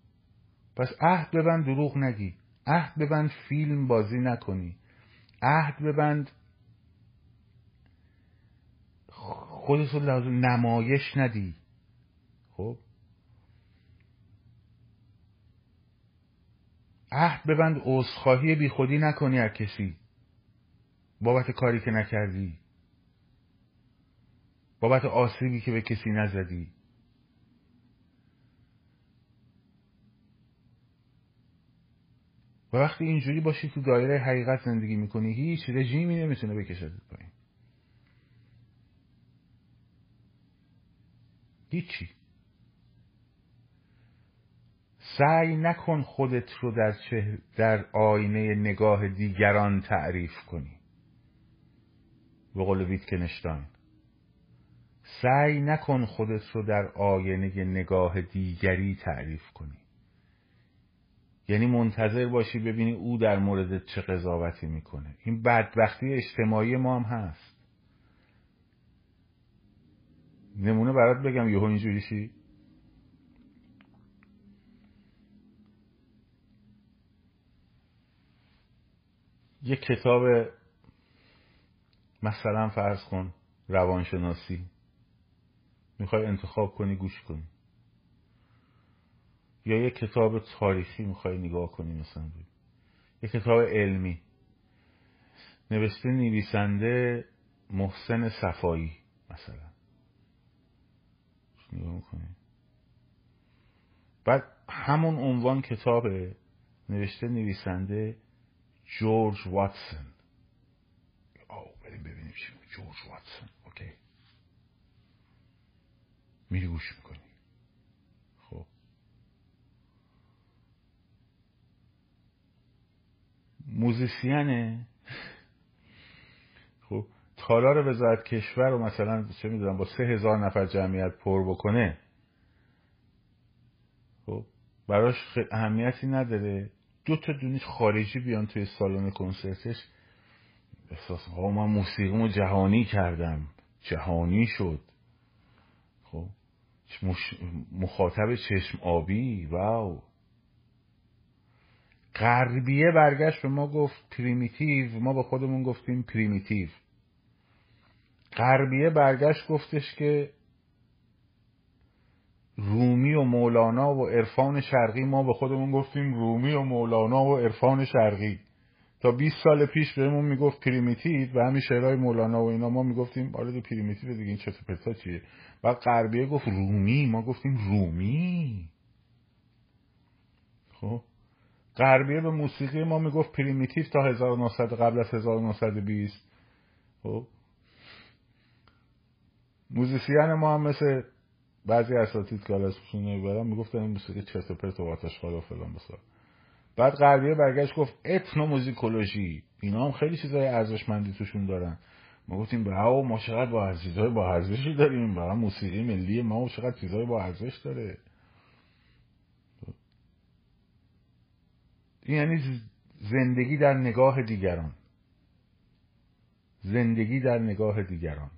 پس عهد ببند دروغ نگی. عهد ببند فیلم بازی نکنی. عهد ببند خودت رو نمایش ندی. خب؟ عهد ببند عذرخواهی بیخودی نکنی از کسی. بابت کاری که نکردی. بابت آسیبی که به کسی نزدی. و وقتی اینجوری باشی تو دایره حقیقت زندگی می‌کنی هیچ رژیمی نمی‌تونه بکشد پایین. هیچی. سعی نکن خودت رو در, در آینه نگاه دیگران تعریف کنی. به قول ویتکنشتاین. سعی نکن خودت رو در آینه نگاه دیگری تعریف کنی. یعنی منتظر باشی ببینی او در مورد چه قضاوتی می‌کنه. این بدبختی اجتماعی ما هم هست. نمونه برات بگم یهو اینجوری شی یه کتاب مثلا فرض کن روانشناسی. می‌خوای انتخاب کنی گوش کنی. یا یه کتاب تاریخی می‌خوای نگاه کنی مثلا؟ یه کتاب علمی. نوشته نویسنده محسن صفایی مثلا. نگاه می‌کنی. بعد همون عنوان کتاب نوشته نویسنده جورج واتسون. آو بریم ببینیم چی جورج واتسون اوکی. میری گوش می‌کنی خب موزیسینه. خب تالار وزارت کشور رو مثلا چه می‌دونم با سه هزار نفر جمعیت پر بکنه. خب براش اهمیتی نداره. دو تا دونش خارجی بیان توی سالن کنسرتش. احساس ها من موسیقیمو جهانی کردم. جهانی شد. خب مخاطب چشم آبی؟ واو. غربیه برگشت به ما گفت primitive ما به خودمون گفتیم primitive غربیه برگشت گفتش که رومی و مولانا و عرفان شرقی ما به خودمون گفتیم رومی و مولانا و عرفان شرقی. تا 20 سال پیش بهمون می‌گفت primitive و همین شعرهای مولانا و اینا ما می‌گفتیم آره primitive دیگه این چرت و پرتا چیه؟ بعد غربیه گفت رومی ما گفتیم رومی. خب؟ غربیه به موسیقی ما می‌گفت primitive تا 1900 قبل از 1920 خب. موزیسین ما هم مثل بعضی اساتید که اسمشون نمی‌برم می‌گفتن این موسیقی چرت و پرت و آتش و فلان بیسار. بعد غربیه برگشت گفت ethnomusicology اینا هم خیلی چیزای ارزشمندی توشون دارن. ما گفتیم به ما چقدر با چیزای با ارزشی داریم. با موسیقی ملی ما چقدر چیزای با ارزش داره. این یعنی زندگی در نگاه دیگران. زندگی در نگاه دیگران.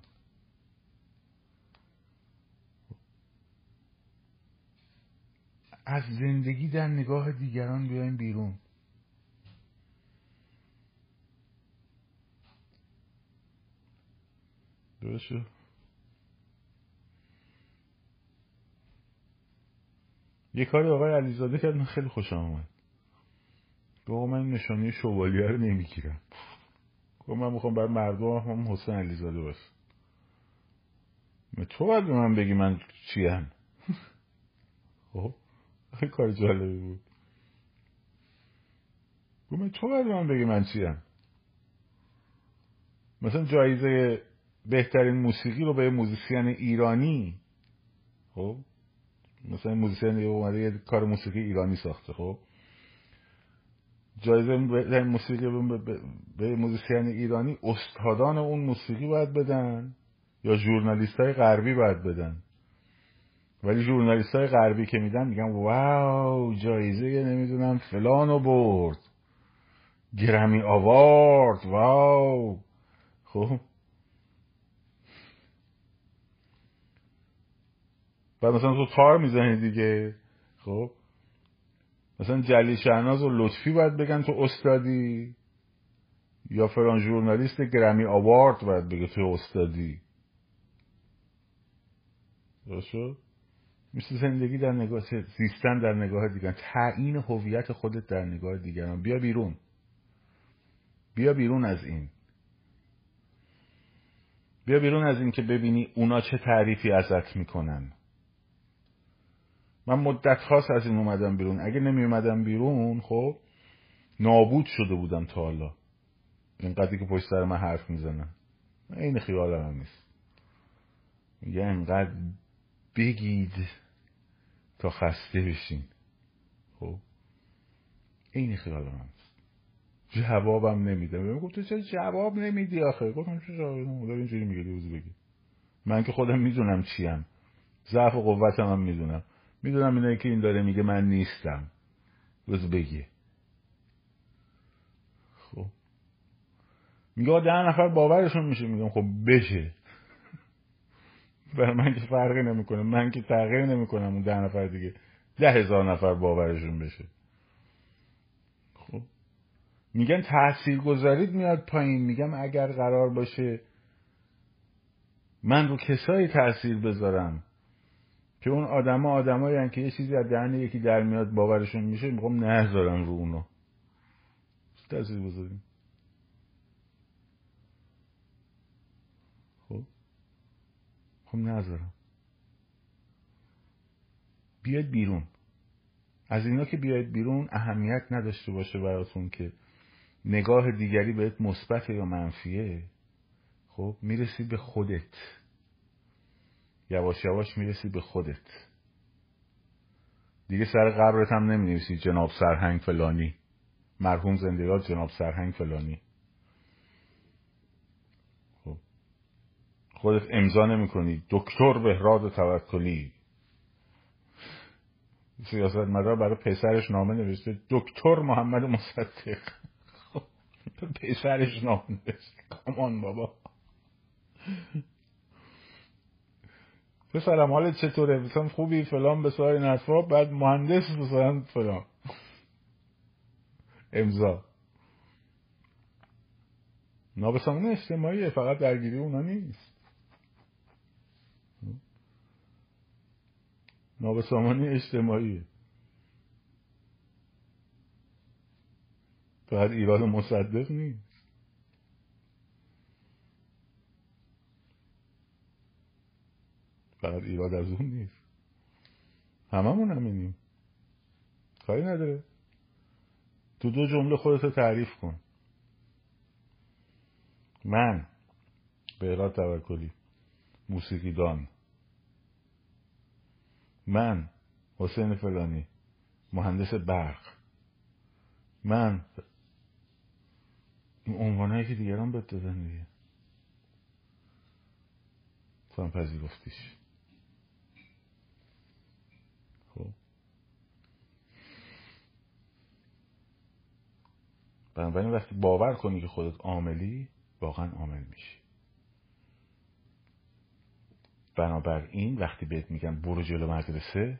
از زندگی در نگاه دیگران بیایم بیرون. درست یه کاری آقای علیزاده کرد من خیلی خوشم آمد گفت من نشانی شوالیه رو نمی‌گیرم. گفت من می‌خوام بر مردم هم حسین علیزاده باشه تو باید به من بگی من چیم. خب خیلی کار جالبی بود. گفت تو باید من بگی من چیم. مثلا جایزه بهترین موسیقی رو به موزیسین ایرانی خب مثلا موزیسین اومده یه کار موسیقی ایرانی ساخته خب. جایزه بهترین موسیقی به موزیسین ایرانی استادان اون موسیقی باید بدن یا ژورنالیست های غربی باید بدن. ولی ژورنالیست های غربی که میدن میگن wow جایزه نمی‌دونم فلانو برد. Grammy Award wow. خب. بعد مثلا تو تار می‌زنی دیگه. خب. مثلا جلی شهناز و لطفی باید بگن تو استادی یا فران ژورنالیست گرمی آوارد باید بگه تو استادی. درست زندگی در نگاه زیستن در نگاه دیگران تعیین هویت خودت در نگاه دیگران. بیا بیرون. بیا بیرون از این. بیا بیرون از این که ببینی اونا چه تعریفی ازت می‌کنن. من مدت خاص از این اومدم بیرون. اگه نمی اومدم بیرون خب نابود شده بودم تا حالا. اینقدری که پشت سر من حرف می‌زنن. این خیال هم نیست. میگه اینقدر بگید تا خسته بشین. خب این خیال من جوابم نمیده. من گفت چه جواب نمیدی آخه؟ گفتم چه داری اینجوری میگه روز بگی. من که خودم می‌دونم چیم ضعف و قوتم هم می‌دونم. می‌دونم اینه که این داره میگه من نیستم. روز بگی. خب. میگه ده نفر باورشون میشه. میگم خب بشه. برای من که فرقی نمی‌کنه. من که تغییر نمی‌کنم اون ده نفر دیگه. ده هزار نفر باورشون بشه. خب. میگن تحصیل گذارید میاد پایین. میگم اگر قرار باشه من رو کسایی تاثیر بذارم که اون آدما آدمایی که یه چیزی از دهن یکی در میاد باورشون میشه می‌خوام نذارم رو اونو تاثیر بذاریم خب؟ خب نذارم بیاید بیرون. از اینا که بیاید بیرون اهمیت نداشته باشه براتون که نگاه دیگری بهت مثبت یا منفیه. خب؟ می‌رسی به خودت. یواش یواش می‌رسی به خودت. دیگه سر قبرت هم نمی جناب سرهنگ فلانی. مرحوم زندگات جناب سرهنگ فلانی. خب. خودت امضا نمی کنی دکتر بهراد توکلی. سیاست مدار برای پسرش نامه نوشته. دکتر محمد مصدق. خب. پسرش نامه نوشته. کامان بابا. پسرم حالت چطوره مثلا خوبی؟ فلان؟ به این حرفا. بعد مهندس مثلا فلان. امضا. نابسامان اجتماعیه. فقط درگیری اونا نیست. نابسامانی اجتماعیه. فقط ایراد مصدق نیست. فقط ایراد از اون نیست. هممون همینیم کاری نداره. تو دو جمله خودتو تعریف کن. من بهراد توکلی موسیقیدان. من حسین فلانی مهندس برق. من این عنوانهایی که دیگران بهت دادن دیگه. تو هم پذیرفتیش. بنابراین وقتی باور کنی که خودت عاملی واقعا عامل میشی. بنابراین وقتی بهت میگن برو جلو مدرسه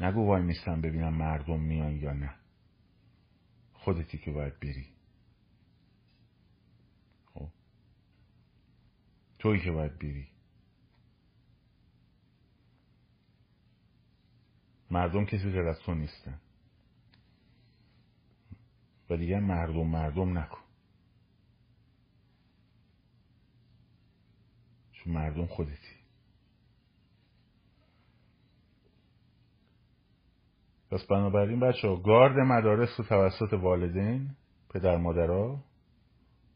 نگو وای میستم ببینم مردم میان یا نه. خودتی که باید بری. خب؟ تویی که باید بری. مردم کسی غیر از تو نیستن. و مردم مردم نکن. چون مردم خودتی. پس بنابراین بچه ها گارد مدارس رو توسط والدین پدر مادرها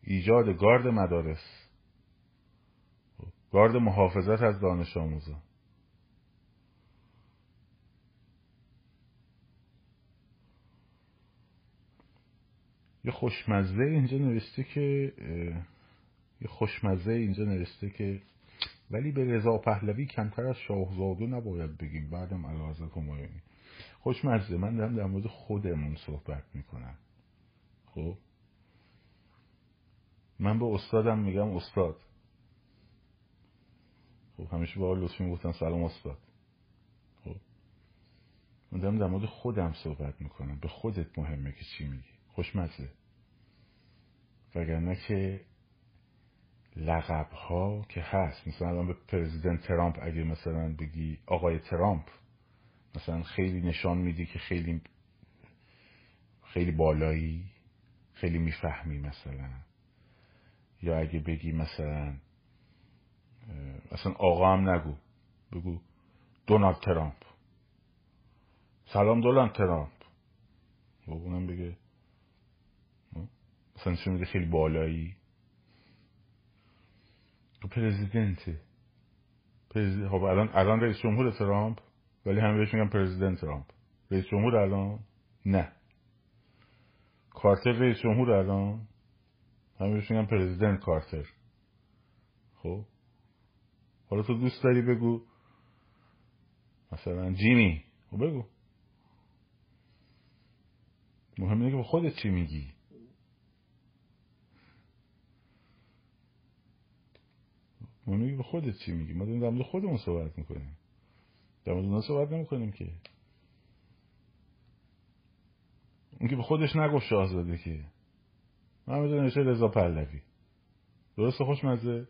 ایجاد گارد مدارس. گارد محافظت از دانش آموزان. یه خوشمزه اینجا نوشته که یه خوشمزه اینجا نوشته که ولی به رضا پهلوی کمتر از شاهزاده نباید بگیم. بعدم علاوه همایونی خوشمزه من دارم در مورد خودمون صحبت می‌کنم. خب؟ من به استادم میگم استاد. خب همیشه با لطفی می‌گفتن سلام استاد. خب؟ من دارم در مورد خودم صحبت می‌کنم. به خودت مهمه که چی میگی؟ خوشمزه. وگرنه که لقب ها که هست. مثلا الان به پرزیدنت ترامپ اگه مثلا بگی آقای ترامپ مثلا خیلی نشان میدی که خیلی خیلی بالایی خیلی می‌فهمی مثلا. یا اگه بگی مثلا اصلا آقا هم نگو بگو دونالد ترامپ. سلام دونالد ترامپ. و اونم بگه نشون میده خیلی بالایی. تو پرزیدنته. پرزیدنت خب الان الان رئیس جمهور ترامپ ولی همه بهش میگن پرزیدنت ترامپ. رئیس جمهور الان؟ نه. کارتر رئیس جمهور الان؟ همه بهش میگن پرزیدنت کارتر. خب؟ حالا تو دوست داری بگو. مثلا جیمی. خب بگو. مهم اینه که به خودت چی میگی. اینه که به خودت چی میگی؟ ما داریم در مورد خودمون صحبت می‌کنیم. در مورد اونا صحبت نمی‌کنیم که. اون که به خودش نگفت شاهزاده که. من می‌دونم نشه رضا پهلوی. درست خوشمزه؟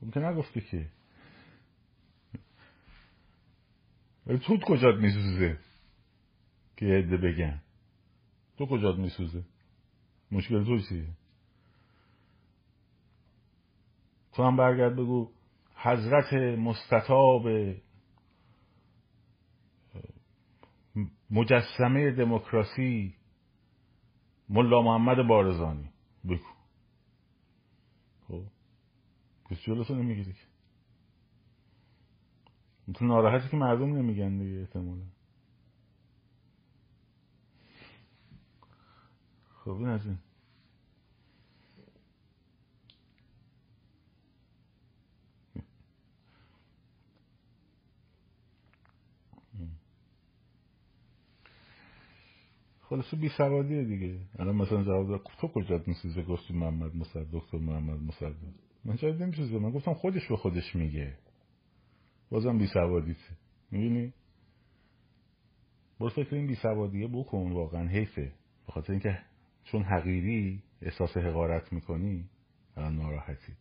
اون که نگفته که. ولی تو کجات میسوزه؟ که یه عده بگن. تو کجات میسوزه؟ مشکل تو چیه؟ تو هم برگرد بگو حضرت مستطاب مجسمه دموکراسی ملا محمد بارزانی. بگو. خب کسی جلوتو نمی‌گیری تو ناراحتی که مردم نمیگن دیگه احتمالا. خب این خلاصه بی سوادیه دیگه. الان مثلا جواب تو کجات میسوزه؟ گفتی محمد مصدق دکتر محمد مصدق. من جواب نمیسوزه من گفتم خودش به خودش میگه. بازم بی سوادیته. می‌بینی؟ برو فکر این بی سوادیه بکن واقعا حیفه. به اینکه چون حقیری احساس حقارت می‌کنی الان ناراحتی.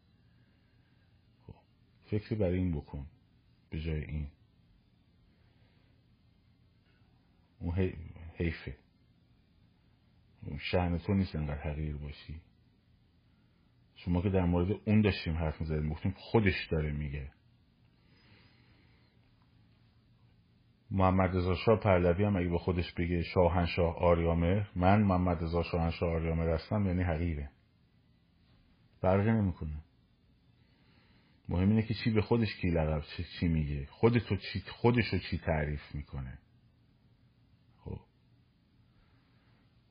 خب فکری برای این بکن به جای این. اون حیفه. شهن تو نیست انقدر حقیر باشی. شما که در مورد اون داشتیم حرف می‌زدیم گفتیم خودش داره میگه. محمد رضا شاه پهلوی هم اگه به خودش بگه شاهنشاه آریامه من محمد رضا شاهنشاه آریامه هستم یعنی حقیره. فرقی نمی‌کنه. مهم اینه که چی به خودش کی لقب چی میگه. خودتو چی خودش رو چی تعریف می‌کنه. خب.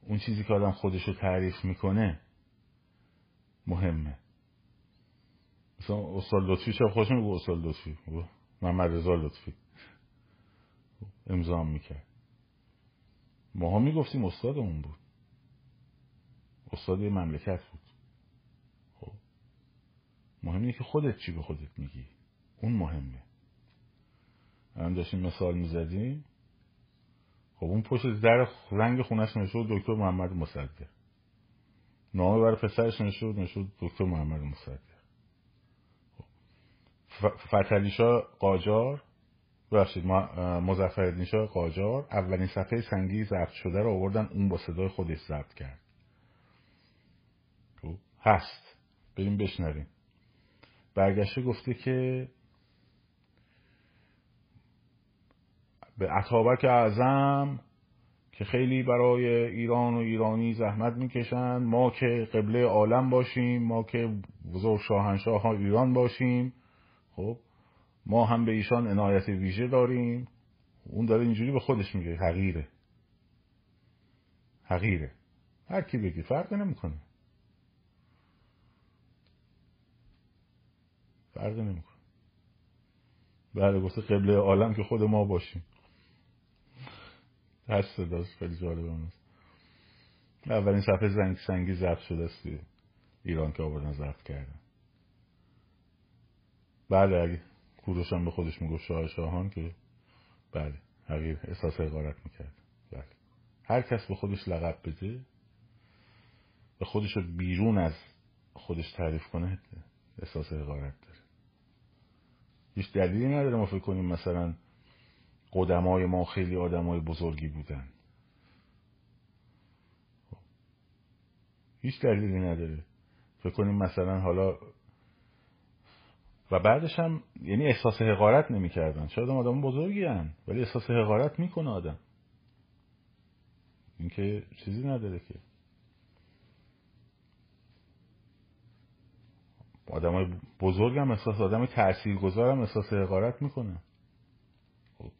اون چیزی که آدم خودش رو تعریف می‌کنه مهمه. مثلا استاد لطفی چه خوش میگه استاد لطفی. محمد رضا لطفی. امضا می‌کرد. ماها می‌گفتیم استادمون بود. استاد مملکت بود. خب. مهم اینه که خودت چی به خودت میگی. اون مهمه. الان داشتیم مثال می‌زدیم. خب اون پشت در رنگ خونش نشد دکتر محمد مصدق. نامه برای پسرش نشد نشد دکتر محمد مصدق. خب. فتلیشا قاجار ببخشید مزفر شاه قاجار. اولین صفحه سنگی ضبط شده رو آوردن اون با صدای خودش ضبط کرد. خب، هست. بریم بشنویم. برگشته گفته که به عطابک اعظم که خیلی برای ایران و ایرانی زحمت می‌کشن ما که قبله عالم باشیم ما که بزرگ شاهنشاه ها ایران باشیم. خب ما هم به ایشان عنایت ویژه داریم. اون داره اینجوری به خودش میگه حقیره. حقیره. هر کی بگی فرق نمی‌کنه. فرق نمی‌کنه. بله گفته قبله عالم که خود ما باشیم. هست صداست خیلی جالب است. اولین صفحه زنگ سنگی ضبط شده است ایران که آوردن ضبط کردن. بله اگه کوروش هم به خودش می‌گفت شاه شاهان که بله حقیق احساس حقارت می‌کرد. بله. هر کس به خودش لقب بده به خودش رو بیرون از خودش تعریف کنه احساس حقارت داره. هیچ دلیلی نداره ما فکر کنیم مثلا قدمای ما خیلی آدمای بزرگی بودن. هیچ دلیلی نداره. فکر کنیم مثلا حالا و بعدش هم یعنی احساس حقارت نمی‌کردن. شاید هم آدم بزرگی هن ولی احساس حقارت می‌کنه آدم. اینکه چیزی نداره که. آدم های بزرگ هم احساس آدم تأثیر گذار هم احساس حقارت می‌کنه خب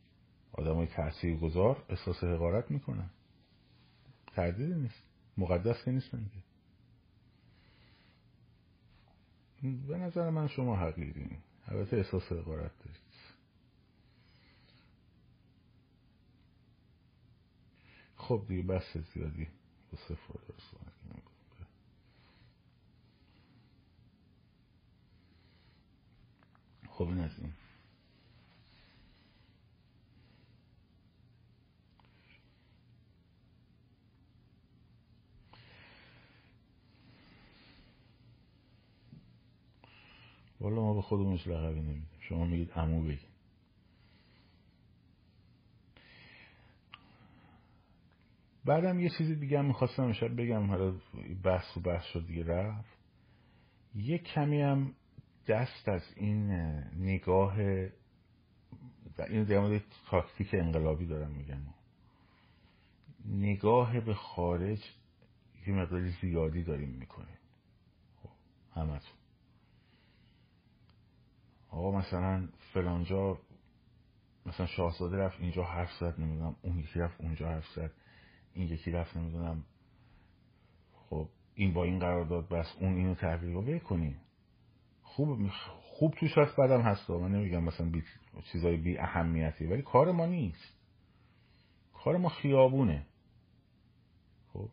آدم های تأثیر گذار احساس حقارت می‌کنه تردیدی نیست. مقدس که نیستن که. به نظر من شما حقیقی البته احساس حقارت دارید. خب دیگه بس زیادی با سفر خب این از این. والا ما به خودمونش لقبی نمیدیم شما میگید امو بگید بعدم یه چیزی دیگه هم می‌خواستم امشب بگم. حالا بحث و بحث شد دیگه رفت. یه کمی هم دست از این نگاه این در تاکتیک انقلابی دارم میگم. نگاه به خارج یه مقداری زیادی داریم می‌کنیم. خب همتون. آقا مثلا فلانجا مثلا شاهزاده رفت اینجا حرف زد نمی‌دونم اون یکی رفت اونجا حرف زد این یکی رفت نمی‌دونم. خب این با این قرار داد بس اون اینو تحویل رو کنیم خوب خوب توش هست بدم هست. من نمیگم مثلا بی... چیزای بی اهمیتی ولی کار ما نیست. کار ما خیابونه. خب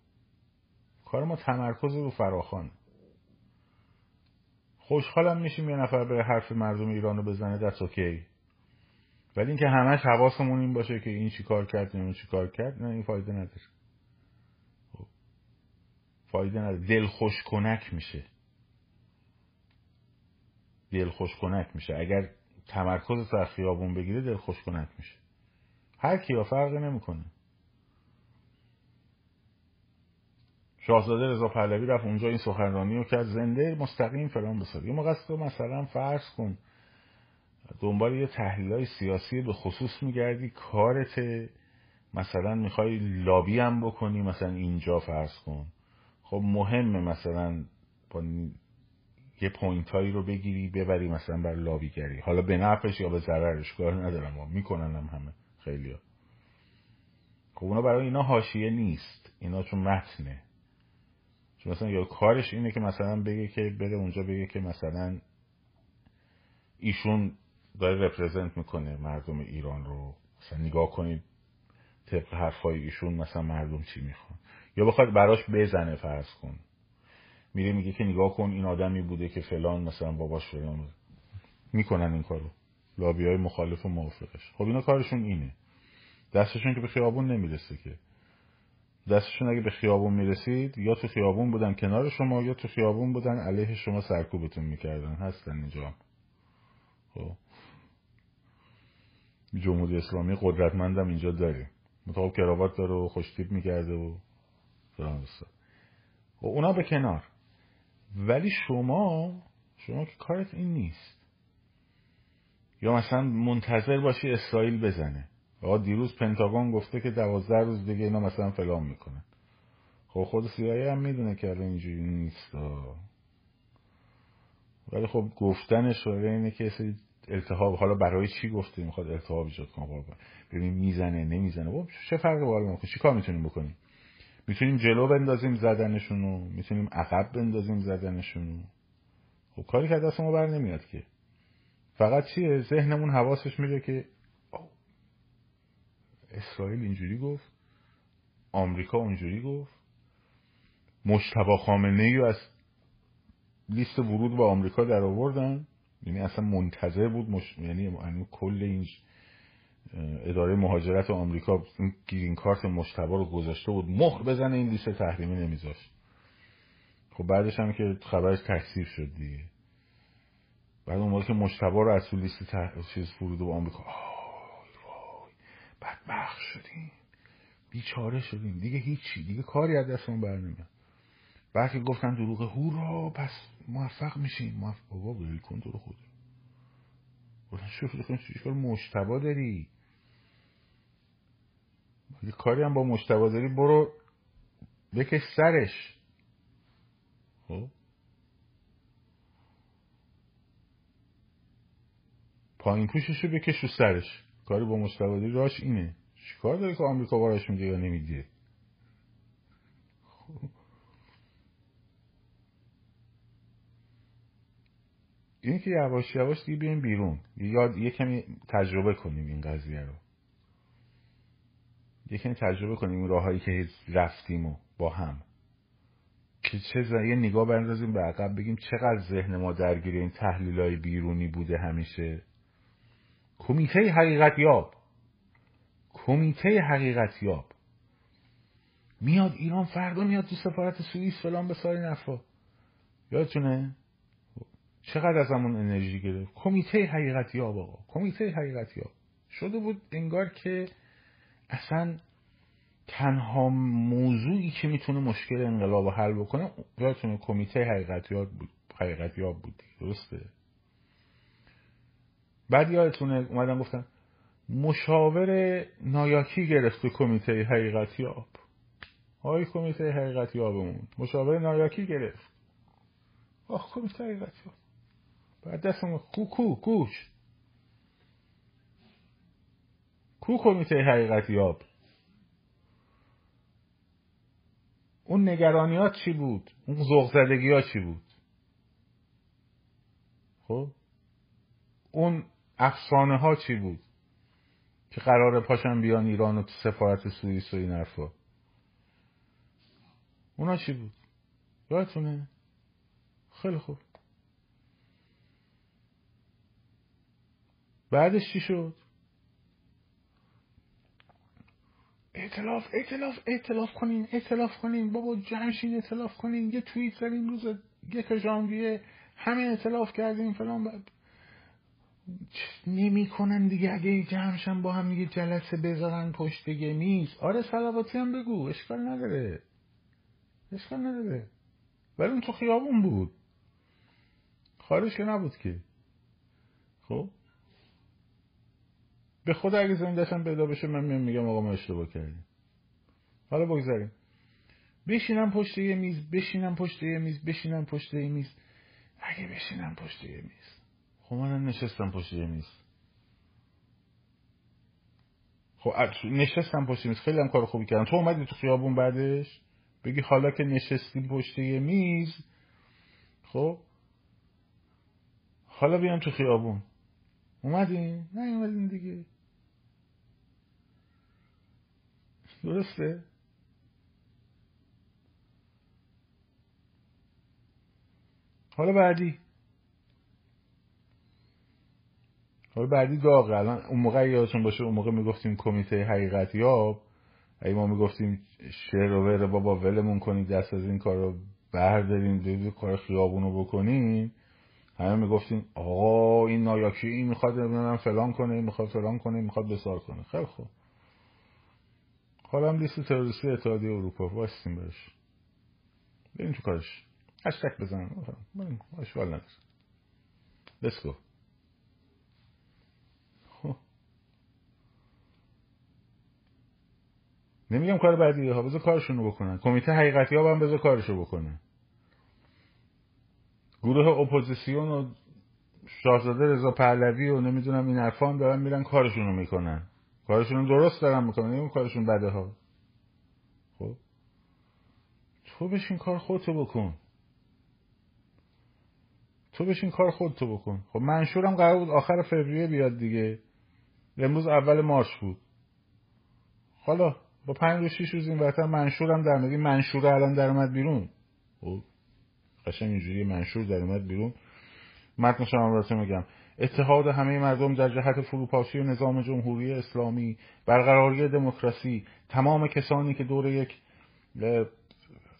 کار ما تمرکز رو فراخان خوشحالم میشیم یه نفر به حرف مردم ایران رو بزنه. دست اوکی ولی اینکه همش حواسمون این باشه که این چی کار کرد این چی کار کرد نه این فایده نداره. خب. فایده نداره. دل خوش کنک میشه. دل خوش کنک میشه. اگر تمرکز سر خیابون بگیره دل خوش کنک میشه. هر کیا فرقی نمی‌کنه. شاهزاده رضا پهلوی رفت اونجا این سخنرانی رو کرد زنده مستقیم فلان بیسار یه موقع تو مثلا فرض کن دنبال یه تحلیل های سیاسی به خصوص میگردی کارت مثلا می‌خوای لابی هم بکنی مثلا اینجا فرض کن. خب مهمه مثلا با یه point هایی رو بگیری ببری مثلا بر لابیگری. حالا به نفعش یا به ضررش کار ندارم. و می‌کنن هم همه خیلی ها. خب اونا برای اینا حاشیه نیست. اینا چون متنه. چون مثلا یا کارش اینه که مثلا بگه که بره اونجا بگه که مثلا ایشون داره رپرزنت می‌کنه مردم ایران رو. مثلا نگاه کنید طبق حرفای ایشون مثلا مردم چی می‌خوان. یا بخواد براش بزنه فرض کن. میره میگه که نگاه کن این آدمی بوده که فلان مثلا باباش فلان می‌کنن این کارو. لابی های مخالف و موافقش. خب اینا کارشون اینه. دستشون که به خیابون نمی‌رسه که. دستشون اگه به خیابون می‌رسید یا تو خیابون بودن کنار شما یا تو خیابون بودن علیه شما سرکوبتون می‌کردن. هستن اینجا. خب. جمهوری اسلامی قدرتمندم اینجا داره. مطابق کراوات داره و خوشتیب می‌کرده و فلان خب اونا به کنار. ولی شما شما که کارت این نیست. یا مثلا منتظر باشی اسرائیل بزنه. آقا دیروز پنتاگون گفته که دوازده روز دیگه اینا مثلا فلان می‌کنن. خب خود سیایی هم می‌دونه که الان اینجوری نیست. ولی خب گفتنش اینه که التهاب حالا برای چی گفته می‌خواد التهاب ایجاد کنه ببین می‌زنه نمی‌زنه. خب چه فرقی با چی کار می‌تونیم بکنیم؟ می‌تونیم جلو بندازیم زدنشونو می‌تونیم عقب بندازیم زدنشونو. خب کاری که دست ما بر نمیاد که. فقط چیه؟ ذهنمون حواسش میره که اسرائیل اینجوری گفت آمریکا اونجوری گفت مشتبا خامنه ای از لیست ورود به آمریکا در آوردن. یعنی اصلا منتظر بود مش... یعنی, یعنی کل این اداره مهاجرت آمریکا این گرین کارت مشتبا رو گذاشته بود. مهر بزنه این لیست تحریمی نمیذاشت خب بعدش هم که خبرش تکثیر شد دیگه. بعد اون که مشتبا رو از تو لیست تح... چیز فرود به آمریکا وای بدبخت شدیم. بیچاره شدیم. دیگه هیچی. دیگه کاری از دستمون بر نمیاد که گفتن دروغ هورا پس موفق میشیم. موفق بابا ول کن تو رو. خود گفتن شوف چیکار مشتبا داری؟ یه کاری هم با مشتبا داری برو بکش سرش. خب؟ پایین پوششو بکش رو سرش. کاری با داری راش اینه. چیکار داری که آمریکا باراش میده یا نمیده خب. اینه که یواش یواش دیگه بیایم بیرون. یاد یه کمی تجربه کنیم این قضیه رو. یه کمی تجربه کنیم این راههایی که رفتیم و با هم. که چه یه نگاه بندازیم به عقب بگیم چقدر ذهن ما درگیر این تحلیل های بیرونی بوده همیشه. کمیته حقیقت یاب. کمیته حقیقت یاب. میاد ایران فردا میاد تو سفارت سوئیس فلان به ساری نفا یادتونه؟ چقدر از همون انرژی گرفت؟ کمیته حقیقتی ها آقا. کمیته حقیقتی ها شده بود انگار که اصلا تنها موضوعی که می‌تونه مشکل انقلاب حل بکنه یادتونه کمیته حقیقتی بود. حقیقتی ها بود درسته؟ بعد یادتونه اومدن گفتن مشاور نایاکی گرفته کمیته حقیقتی آب. های کمیته حقیقتی آبمون. مشاور نایاکی گرفت. آخ کمیته حقیقتی آب. بعد دستم کو کو کوش کو کمیته حقیقت یاب اون نگرانیات چی بود؟ اون ذوق زدگی ها چی بود؟ خب؟ اون افسانه ها چی بود که قرار پاشن بیان ایران و سفارت سوئیس و این حرفا؟ اونا چی بود؟ یادتونه؟ خیلی خوب. بعدش چی شد؟ اعتلاف اعتلاف اعتلاف کنین اعتلاف کنین. بابا جمشین اعتلاف کنین. یه توییت زدیم روز یک ژانویه. همه اعتلاف کردیم فلان بعد نمی کنن دیگه. اگه جمشن با هم دیگه جلسه بذارن پشت میز آره سلواتی هم بگو. اشکال نداره. اشکال نداره. ولی اون تو خیابون بود. خارج که نبود که. خب؟ به خود اگه زندهشم پیدا بشه من میام میگم آقا ما اشتباه کردیم. حالا بگذاریم. بشینم پشت یه میز بشینم پشت یه میز بشینم پشت یه میز. اگه بشینم پشت یه میز. خب منم نشستم پشت میز. خب نشستم پشت میز. خیلی هم کار خوبی کردم. تو اومدی تو خیابون بعدش؟ بگی حالا که نشستی پشت میز خب؟ حالا بیام تو خیابون. اومدین؟ نه اومدین دیگه. درسته؟ حالا بعدی؟ حالا بعدی داغه الان اون موقع یادتون باشه اون موقع می‌گفتیم کمیته حقیقت یاب اگه ما می‌گفتیم شعر و وره بابا ولمون کنید دست از این کار رو برداریم کار خیابون رو بکنیم. همه می‌گفتیم آقا این نایاکی این می‌خواد نمی‌دونم فلان کنه این می‌خواد فلان کنه می‌خواد بسار کنه. خیلی خوب. حالا هم لیست تروریستی اتحادیه اروپا. واسیم برش بریم تو کارش. هشتگ بزن بریم. اشکال نداره. Let's go. نمیگم کار بدیه ها بذار کارشون رو بکنن. کمیته حقیقتی ها هم بذار کارشو بکنن. گروه اپوزیسیون و شاهزاده رضا پهلوی و نمی‌دونم این حرفا دارن میرن کارشون رو می‌کنن. کارشون درست دارن می‌کنن نمیگم کارشون بده ها. خب؟ تو بشین کار خودتو بکن. تو بشین کار خودتو بکن. خب منشورم قرار بود آخر فوریه بیاد دیگه. امروز اول مارچ بود. حالا با پنج روز شیش روز این برتر منشورم در مدی منشور الان در اومد بیرون. خب قشنگ اینجوری منشور در اومد بیرون. متن شما میگم. اتحاد همه مردم در جهت فروپاشی و نظام جمهوری اسلامی برقراری دموکراسی تمام کسانی که دور یک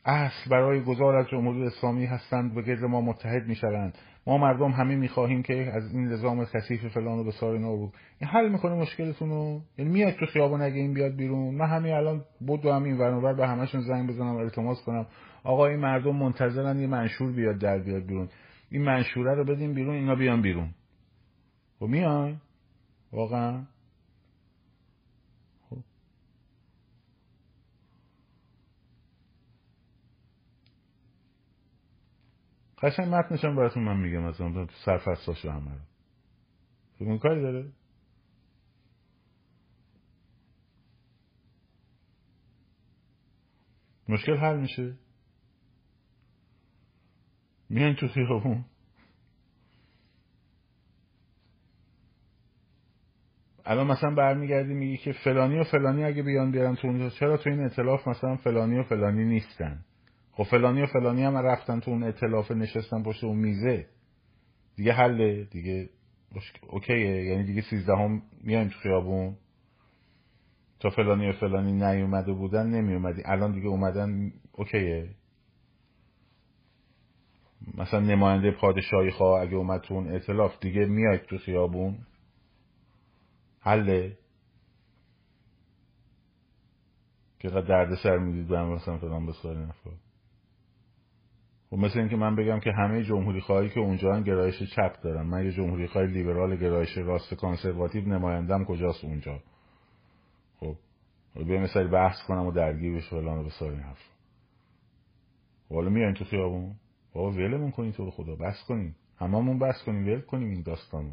اصل برای گذار از جمهوری اسلامی هستند به گرد ما متحد می‌شوند. ما مردم همه می‌خواهیم که از این نظام کثیف فلان و بسار نابود این حل می‌کنه مشکلتون رو یعنی میاد تو خیابون اگه این بیاد بیرون. من همین الان بود و همین ورنور به همشون زنگ بزنم التماس کنم. آقا این مردم منتظرن یه منشور بیاد در بیاد بیرون. این منشوره رو بدیم بیرون اینا بیان بیرون. و میان واقعا؟ قشنگ متنشم براتون من میگم اون سرفستاشو همه رو. اون کاری داره؟ مشکل حل میشه؟ میان تو خیابون؟ الان مثلا برمیگردی میگی که فلانی و فلانی اگه بیان بیارن تو اونجا چرا تو این اطلاف مثلا فلانی و فلانی نیستن؟ خب فلانی و فلانی هم رفتن تو اون اطلاف نشستن پشت اون میزه. دیگه حله دیگه اوکیه. یعنی دیگه سیزدهم میایم تو خیابون. تا فلانی و فلانی نیومده بودن نمیومدی. الان دیگه اومدن اوکیه. مثلا نماینده پادشاهی خواه اگه اومد تو اون اطلاف دیگه میاد تو خیابون. حله. که درد سر می‌دید مثلا فلان بسوار نفر و مثل اینکه من بگم که همه جمهوری خواهی که اونجا هم گرایش چپ دارن. من یه جمهوری خواهی لیبرال گرایش راست کانسرواتیو نمایندم کجاست اونجا. خب به مثال بحث کنم و درگیر بشه فلان و بسار این حرف حالا میاین تو خیابون؟ بابا ولمون کنین تو به خدا بس کنین. هممون بس کنیم ول کنیم این داستانو.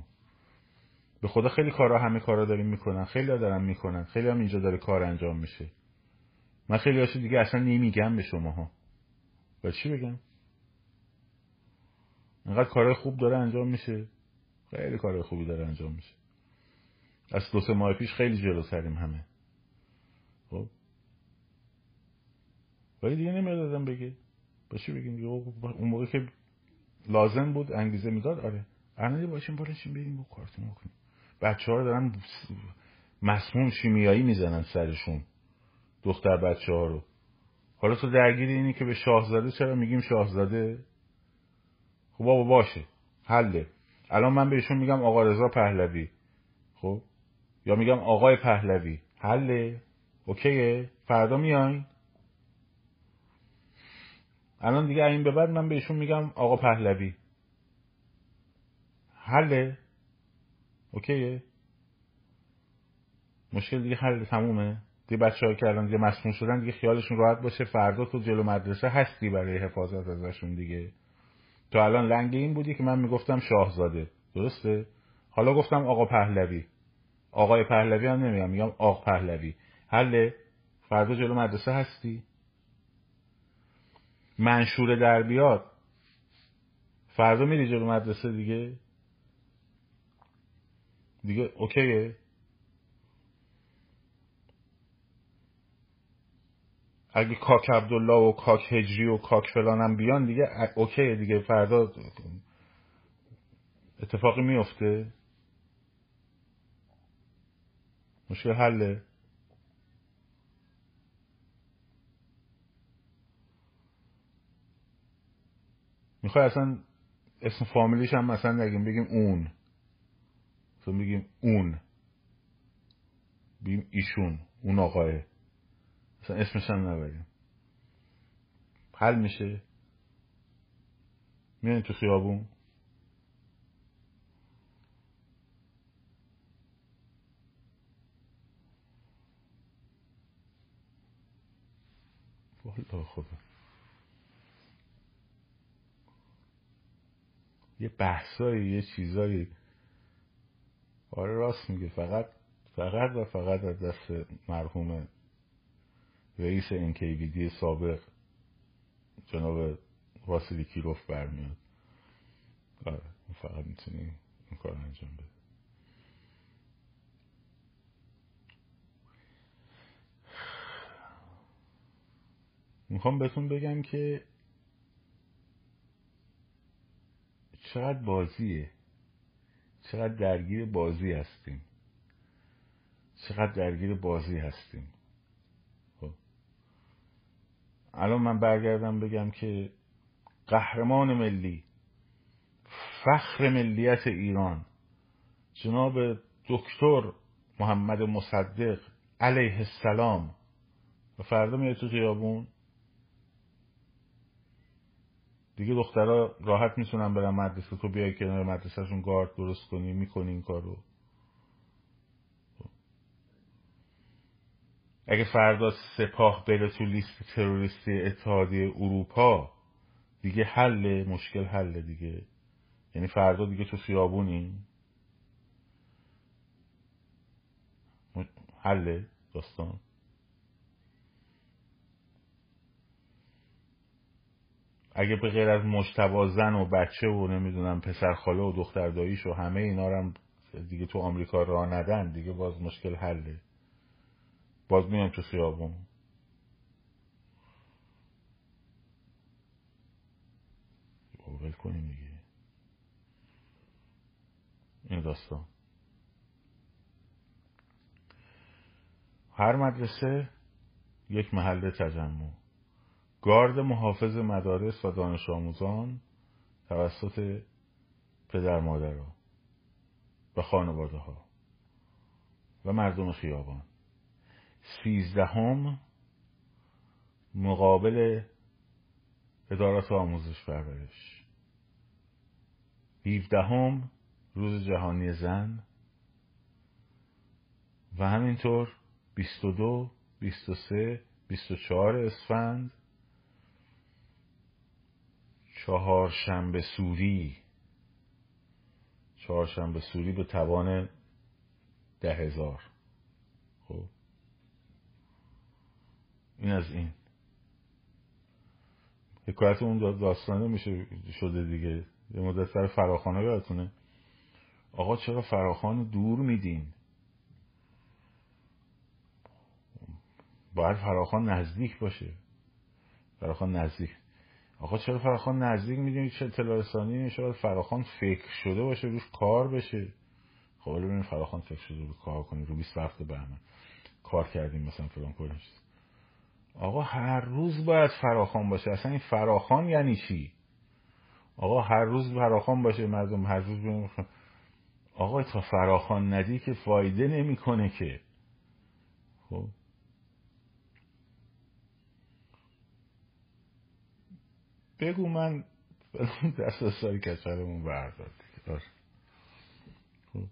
به خدا خیلی کارا همه کارا داریم می‌کنن خیلی دارن می‌کنن خیلی هم اینجا داره کار انجام میشه. من خیلی هاشو دیگه اصلا نمیگم به شما ها و چی بگم؟ انقدر کارهای خوب داره انجام میشه. خیلی کارهای خوبی داره انجام میشه. از دو سه ماه پیش خیلی جلوتریم همه. خب؟ ولی دیگه نمیاد بگه. با چی بگیم اون موقع که لازم بود انگیزه می‌داد آره. الان باشیم باشیم بریم با کارتون کنیم بچه ها دارن مسموم شیمیایی می‌زنن سرشون. دختر بچه ها رو. حالا تو درگیر اینی که به شاهزاده چرا میگیم شاهزاده؟ خب بابا باشه حله. الان من بهشون میگم آقا رضا پهلوی. خب؟ یا میگم آقای پهلوی. حله؟ اوکیه؟ فردا میاین الان دیگه این به بعد من بهشون میگم آقا پهلوی. حله؟ اوکیه؟ مشکل دیگه حل تمومه. دیگه بچه ها که الان دیگه مسموم شدن دیگه خیالشون راحت باشه. فردا تو جلو مدرسه هستی برای حفاظت ازشون دیگه. تو الان لنگ این بودی که من می‌گفتم شاهزاده. درسته؟ حالا گفتم آقا پهلوی. آقای پهلوی هم نمیگم میگم آق پهلوی. حله؟ فردا جلو مدرسه هستی؟ منشور در بیاد. فردا میری جلو مدرسه دیگه؟ دیگه اوکیه؟ اگه کاک عبدالله و کاک هجری و کاک فلانم بیان دیگه اوکیه دیگه فردا اتفاقی میفته مشکل حله؟ می‌خوای اصلا اسم فامیلیش هم مثلا نگیم بگیم اون. تو میگیم اون. بگیم ایشون اون آقاه مثلا اسمش هم نبریم. حل میشه. میان تو خیابون. خدا. یه بحثایی یه چیزایی. آره راست میگه. فقط فقط و فقط از دست مرحوم رئیس انکیویدی سابق جناب واسیلی کیروف برمیاد. آره فقط می‌تونی این کار انجام بده. می‌خوام بهتون بگم که چقدر بازیه. چقدر درگیر بازی هستیم. چقدر درگیر بازی هستیم خب الان من برگردم بگم که قهرمان ملی فخر ملیت ایران جناب دکتر محمد مصدق علیه السلام. و فردا میره تو خیابون؟ دیگه دخترها راحت می‌تونن برن مدرسه تو بیای کنار مدرسهشون گارد درست کنی می‌کنی این کارو. اگه فردا سپاه بره تو لیست تروریستی اتحادیه اروپا دیگه حل مشکل حل دیگه. یعنی فردا دیگه تو خیابونی؟ حل داستان. اگه به غیر از مشتبا زن و بچه و نمی‌دونم پسر خاله و دختر داییش و همه اینا هم دیگه تو آمریکا راه ندن دیگه باز مشکل حله. باز میان تو خیابون. ول کنیم دیگه. این داستان. هر مدرسه یک محل تجمع. گارد محافظ مدارس و دانش آموزان توسط پدر مادرها و خانواده ها و مردم خیابان. سیزدهم مقابل ادارات آموزش پرورش. هیفدهم روز جهانی زن. و همینطور بیست و دو بیست و سه بیست و چهار اسفند. چهارشنبه سوری. چهارشنبه سوری به توان ده هزار خب این از این. حکایت اون داستانه میشه شده دیگه. یه مدت سر فراخانه یادتونه آقا چرا فراخان دور میدین؟ باید فراخان نزدیک باشه. فراخان نزدیک. آقا چرا فراخان نزدیک میدیم چه اطلاع رسانی شاید فراخان فکر شده باشه روش کار بشه. خب ببینیم فراخان فکر شده رو کار کنیم. رو 20 وقت بهمن. کار کردیم مثلا فلان کنیم آقا هر روز باید فراخان باشه. اصلا این فراخان یعنی چی؟ آقا هر روز فراخان باشه مردم هر روز بیم آقا تا فراخان ندی که فایده نمی‌کنه که. خب. بگو من (laughs) دست از ساری کچرمون بردار. خب.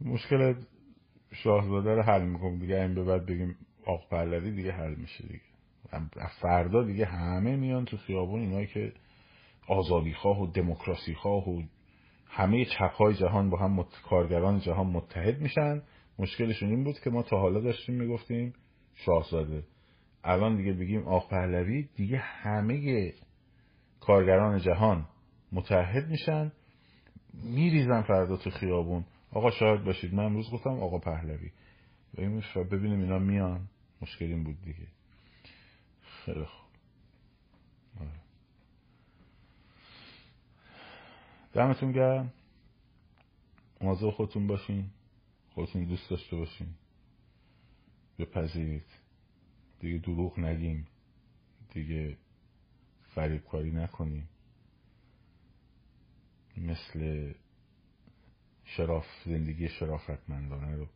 مشکل شاهزاده رو حل می‌کنم. دیگه این به بعد بگیم آق پهلوی دیگه حل میشه دیگه. فردا دیگه همه میان تو خیابون اینایی که آزادی خواه و دموکراسی خواه و همه چپ های جهان با هم مت... کارگران جهان متحد میشن. مشکلشون این بود که ما تا حالا داشتیم می‌گفتیم شاهزاده. الان دیگه بگیم آق پهلوی دیگه همه کارگران جهان متحد میشن. میریزن فردا تو خیابون. آقا شاهد باشید. من امروز گفتم آقا پهلوی. ببینیم اینا میان. مشکل این بود دیگه. خیلی خوب. آره. دمتون گرم. مواظب خودتون باشین. خودتون دوست داشته باشین. بپذیرید. دیگه دروغ نگیم. دیگه فریب کاری نکنیم. مثل شراف زندگی شرافتمندانه رو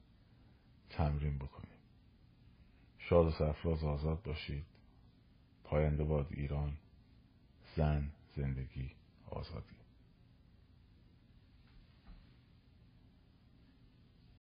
تمرین بکنیم. شاد و سرفراز آزاد باشید. پاینده باد ایران زن زندگی آزادی.